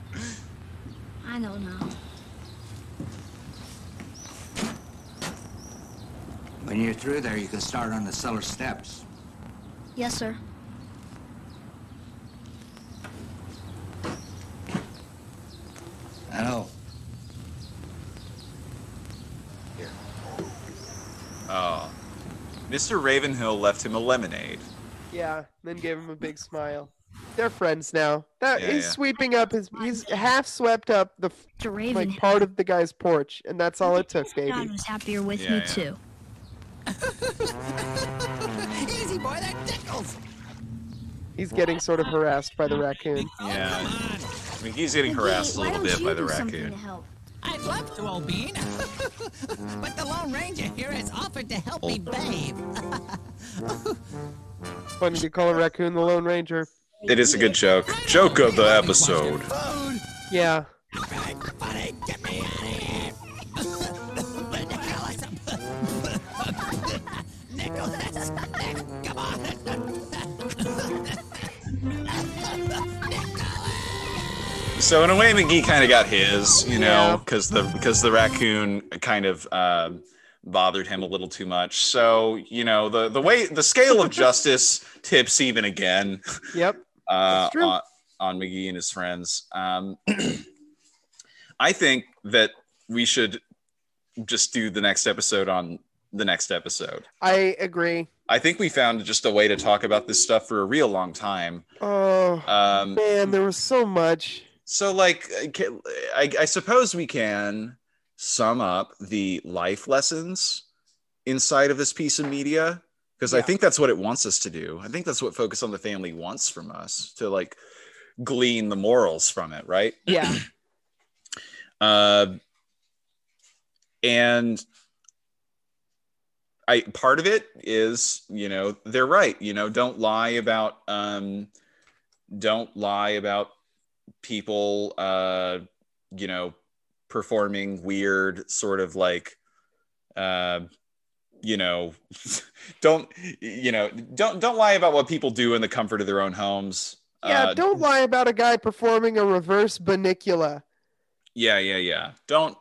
I don't know. When you're through there, you can start on the cellar steps. Yes, sir. Hello. Oh, Mr. Ravenhill left him a lemonade. Yeah, then gave him a big smile. They're friends now. That Yeah, he's yeah. sweeping up his. He's half swept up the f- Mr. like part of the guy's porch, and that's all it took, baby. God was happier with Yeah, me yeah. too. Easy, boy, that tickles. He's getting sort of harassed by the raccoon. Yeah, oh, I mean he's getting harassed a Why little don't bit you by the do something raccoon. to help? I'd love to, old bean. but the Lone Ranger here has offered to help me bathe. Funny to call a raccoon the Lone Ranger. It is a good joke. Joke of the episode. Yeah. So in a way, McGee kind of got his, you know, because the because the raccoon kind of um bothered him a little too much. So you know, the the way the scale of justice tips even again Yep. uh, on, on McGee and his friends. Um, I think that we should just do the next episode on the next episode. I agree. I think we found just a way to talk about this stuff for a real long time. Oh Um, man, there was so much. So, like, I, I, I suppose we can sum up the life lessons inside of this piece of media because I think that's what it wants us to do. I think that's what Focus on the Family wants from us to like glean the morals from it, right? Yeah. Uh, and I part of it is, you know, they're right. You know, don't lie about um, don't lie about people, uh, you know, performing weird sort of like, uh, you know, don't you know, don't don't lie about what people do in the comfort of their own homes. Yeah, Uh, don't lie about a guy performing a reverse banicula. Yeah, yeah, yeah. Don't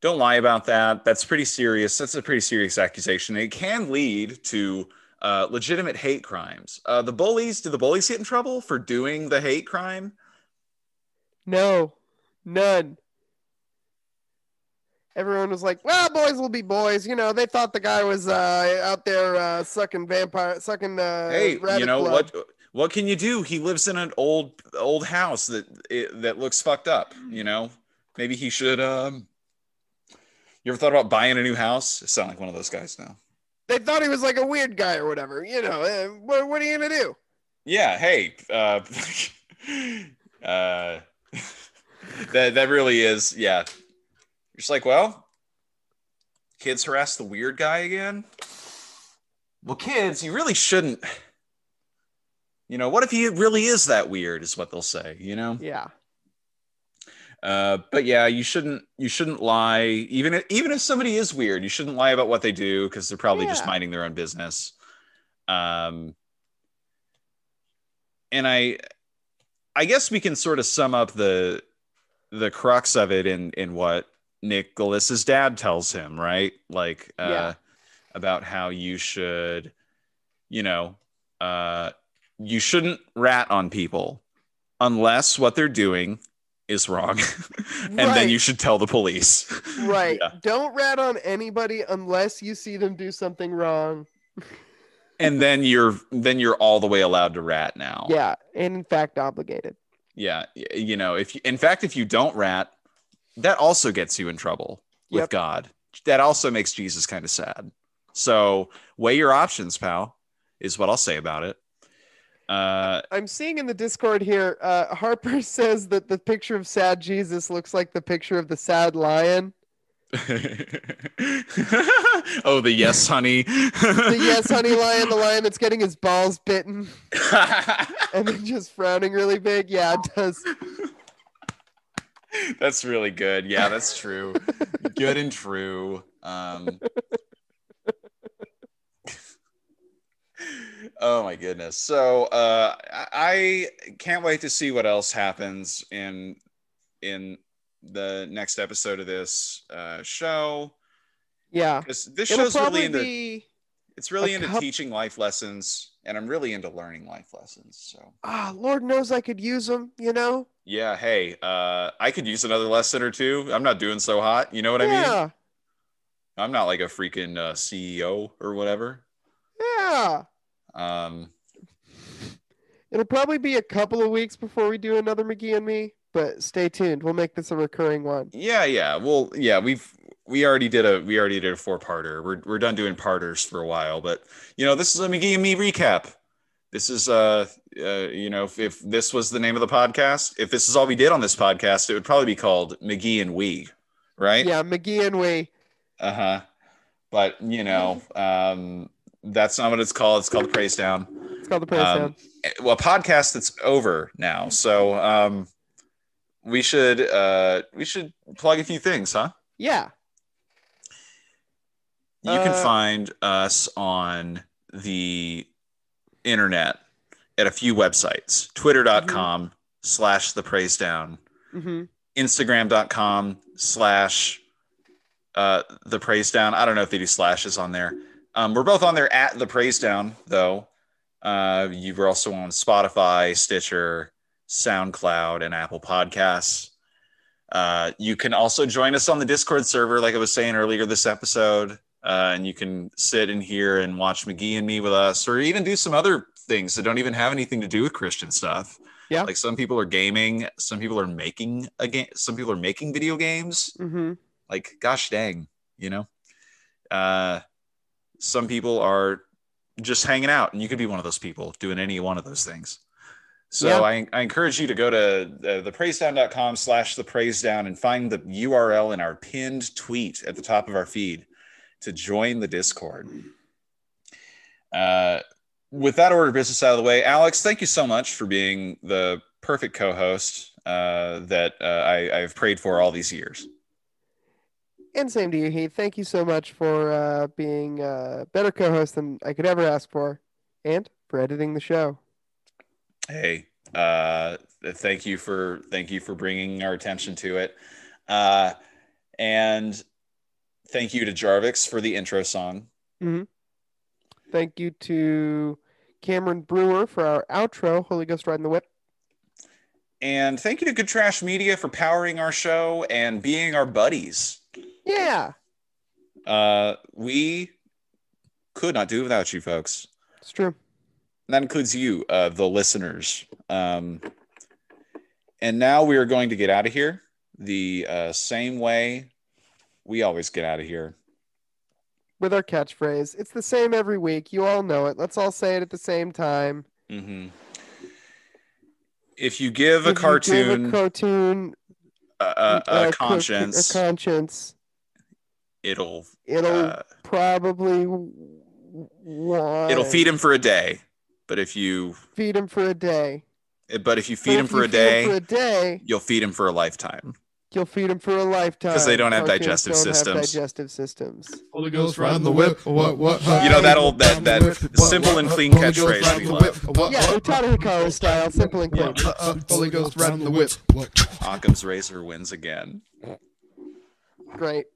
don't lie about that. That's pretty serious. That's a pretty serious accusation. It can lead to uh, legitimate hate crimes. Uh, the bullies, do the bullies get in trouble for doing the hate crime? No, none. Everyone was like, "Well, boys will be boys." You know, they thought the guy was uh, out there uh, sucking vampire, sucking. Uh, hey, you know blood. what? What can you do? He lives in an old old house that it, that looks fucked up. You know, maybe he should. Um, you ever thought about buying a new house? I sound like one of those guys now. They thought he was like a weird guy or whatever. You know, uh, what, what are you gonna do? Yeah. Hey. Uh, uh, that that really is. Yeah. You're just like, well, kids harass the weird guy again. Well, kids, you really shouldn't. You know, what if he really is that weird? Is what they'll say. You know. Yeah. Uh, but yeah, you shouldn't you shouldn't lie. Even if, even if somebody is weird, you shouldn't lie about what they do because they're probably just minding their own business. Um, and I, I guess we can sort of sum up the the crux of it in in what Nicholas's dad tells him, right? Like uh, Yeah. about how you should, you know, uh, you shouldn't rat on people unless what they're doing is wrong, and then you should tell the police. Right. Yeah. Don't rat on anybody unless you see them do something wrong. and then you're then you're all the way allowed to rat now. Yeah, and in fact obligated. Yeah, you know, if you, in fact if you don't rat, that also gets you in trouble with Yep. God. That also makes Jesus kind of sad. So weigh your options, pal. Is what I'll say about it. Uh, I'm seeing in the Discord here, uh, Harper says that the picture of sad Jesus looks like the picture of the sad lion. oh, the yes, honey. The yes, honey lion, the lion that's getting his balls bitten and then just frowning really big. Yeah, it does. That's really good. Yeah, that's true. good and true. Um, oh my goodness. So uh, I can't wait to see what else happens in in the next episode of this uh, show. Yeah. Because this It'll show's really into it's really into teaching life lessons, and I'm really into learning life lessons. So ah, Lord knows I could use them, you know? yeah, hey, uh, I could use another lesson or two. I'm not doing so hot. You know what I mean? yeah. I'm not like a freaking uh, CEO or whatever. Yeah. Um, It'll probably be a couple of weeks before we do another McGee and me, but stay tuned. We'll make this a recurring one. yeah, yeah. Well, yeah, we've we already did a we already did a four parter. We're we're done doing parters for a while, but you know, this is a McGee and me recap. This is uh, uh you know, if, if this was the name of the podcast, if this is all we did on this podcast, it would probably be called McGee and We, right? Yeah, McGee and we. Uh huh. But you know, um, that's not what it's called. It's called the Praise Down. It's called the Praise Um, Down. well, podcast that's over now. So um, we should uh, we should plug a few things, huh? Yeah. You can Uh, find us on the internet at a few websites: twitter.com slash the praise down, Mm-hmm. instagram.com slash uh, the praise down. I don't know if they do slashes on there. Um, we're both on there at the praise down, though. Uh, you were also on Spotify, Stitcher, SoundCloud, and Apple Podcasts. Uh, you can also join us on the Discord server, like I was saying earlier this episode. Uh, and you can sit in here and watch McGee and me with us, or even do some other things that don't even have anything to do with Christian stuff. Yeah. Like some people are gaming, some people are making a game, some people are making video games. Mm-hmm. Like, gosh dang, you know. Uh, some people are just hanging out, and you could be one of those people doing any one of those things. So Yeah. I, I encourage you to go to uh, thepraisedown.com slash the praise down and find the URL in our pinned tweet at the top of our feed to join the Discord. Uh, with that order of business out of the way, Alex, thank you so much for being the perfect co-host uh, that uh, I, I've prayed for all these years. And same to you, Heath. Thank you so much for uh, being a better co-host than I could ever ask for, and for editing the show. Hey, uh, thank you for thank you for bringing our attention to it. Uh, and Thank you to Jarvix for the intro song. hmm Thank you to Cameron Brewer for our outro, Holy Ghost Riding the Whip. And thank you to Good Trash Media for powering our show and being our buddies. Yeah, Uh, we could not do it without you folks. it's true. And that includes you, uh, the listeners. Um, and now we are going to get out of here the uh, same way we always get out of here. With our catchphrase, it's the same every week. You all know it. Let's all say it at the same time. hmm If you give a If give cartoon a cartoon, a, a, a uh, co- conscience, a conscience, it'll it'll uh, probably want it'll feed him for a day. But if you feed him for a day. but if you feed him if for you a feed him day, for a day, you'll feed him for a lifetime. you'll feed him for a lifetime because they don't have Cartoons digestive don't have systems. digestive systems. Holy Ghost riding the whip. What? What? You know that old that that simple and clean catchphrase we love. Yeah, Utada Hikaru style, simple and clean. Uh, Holy Ghost riding the whip. What? Occam's razor wins again. Great.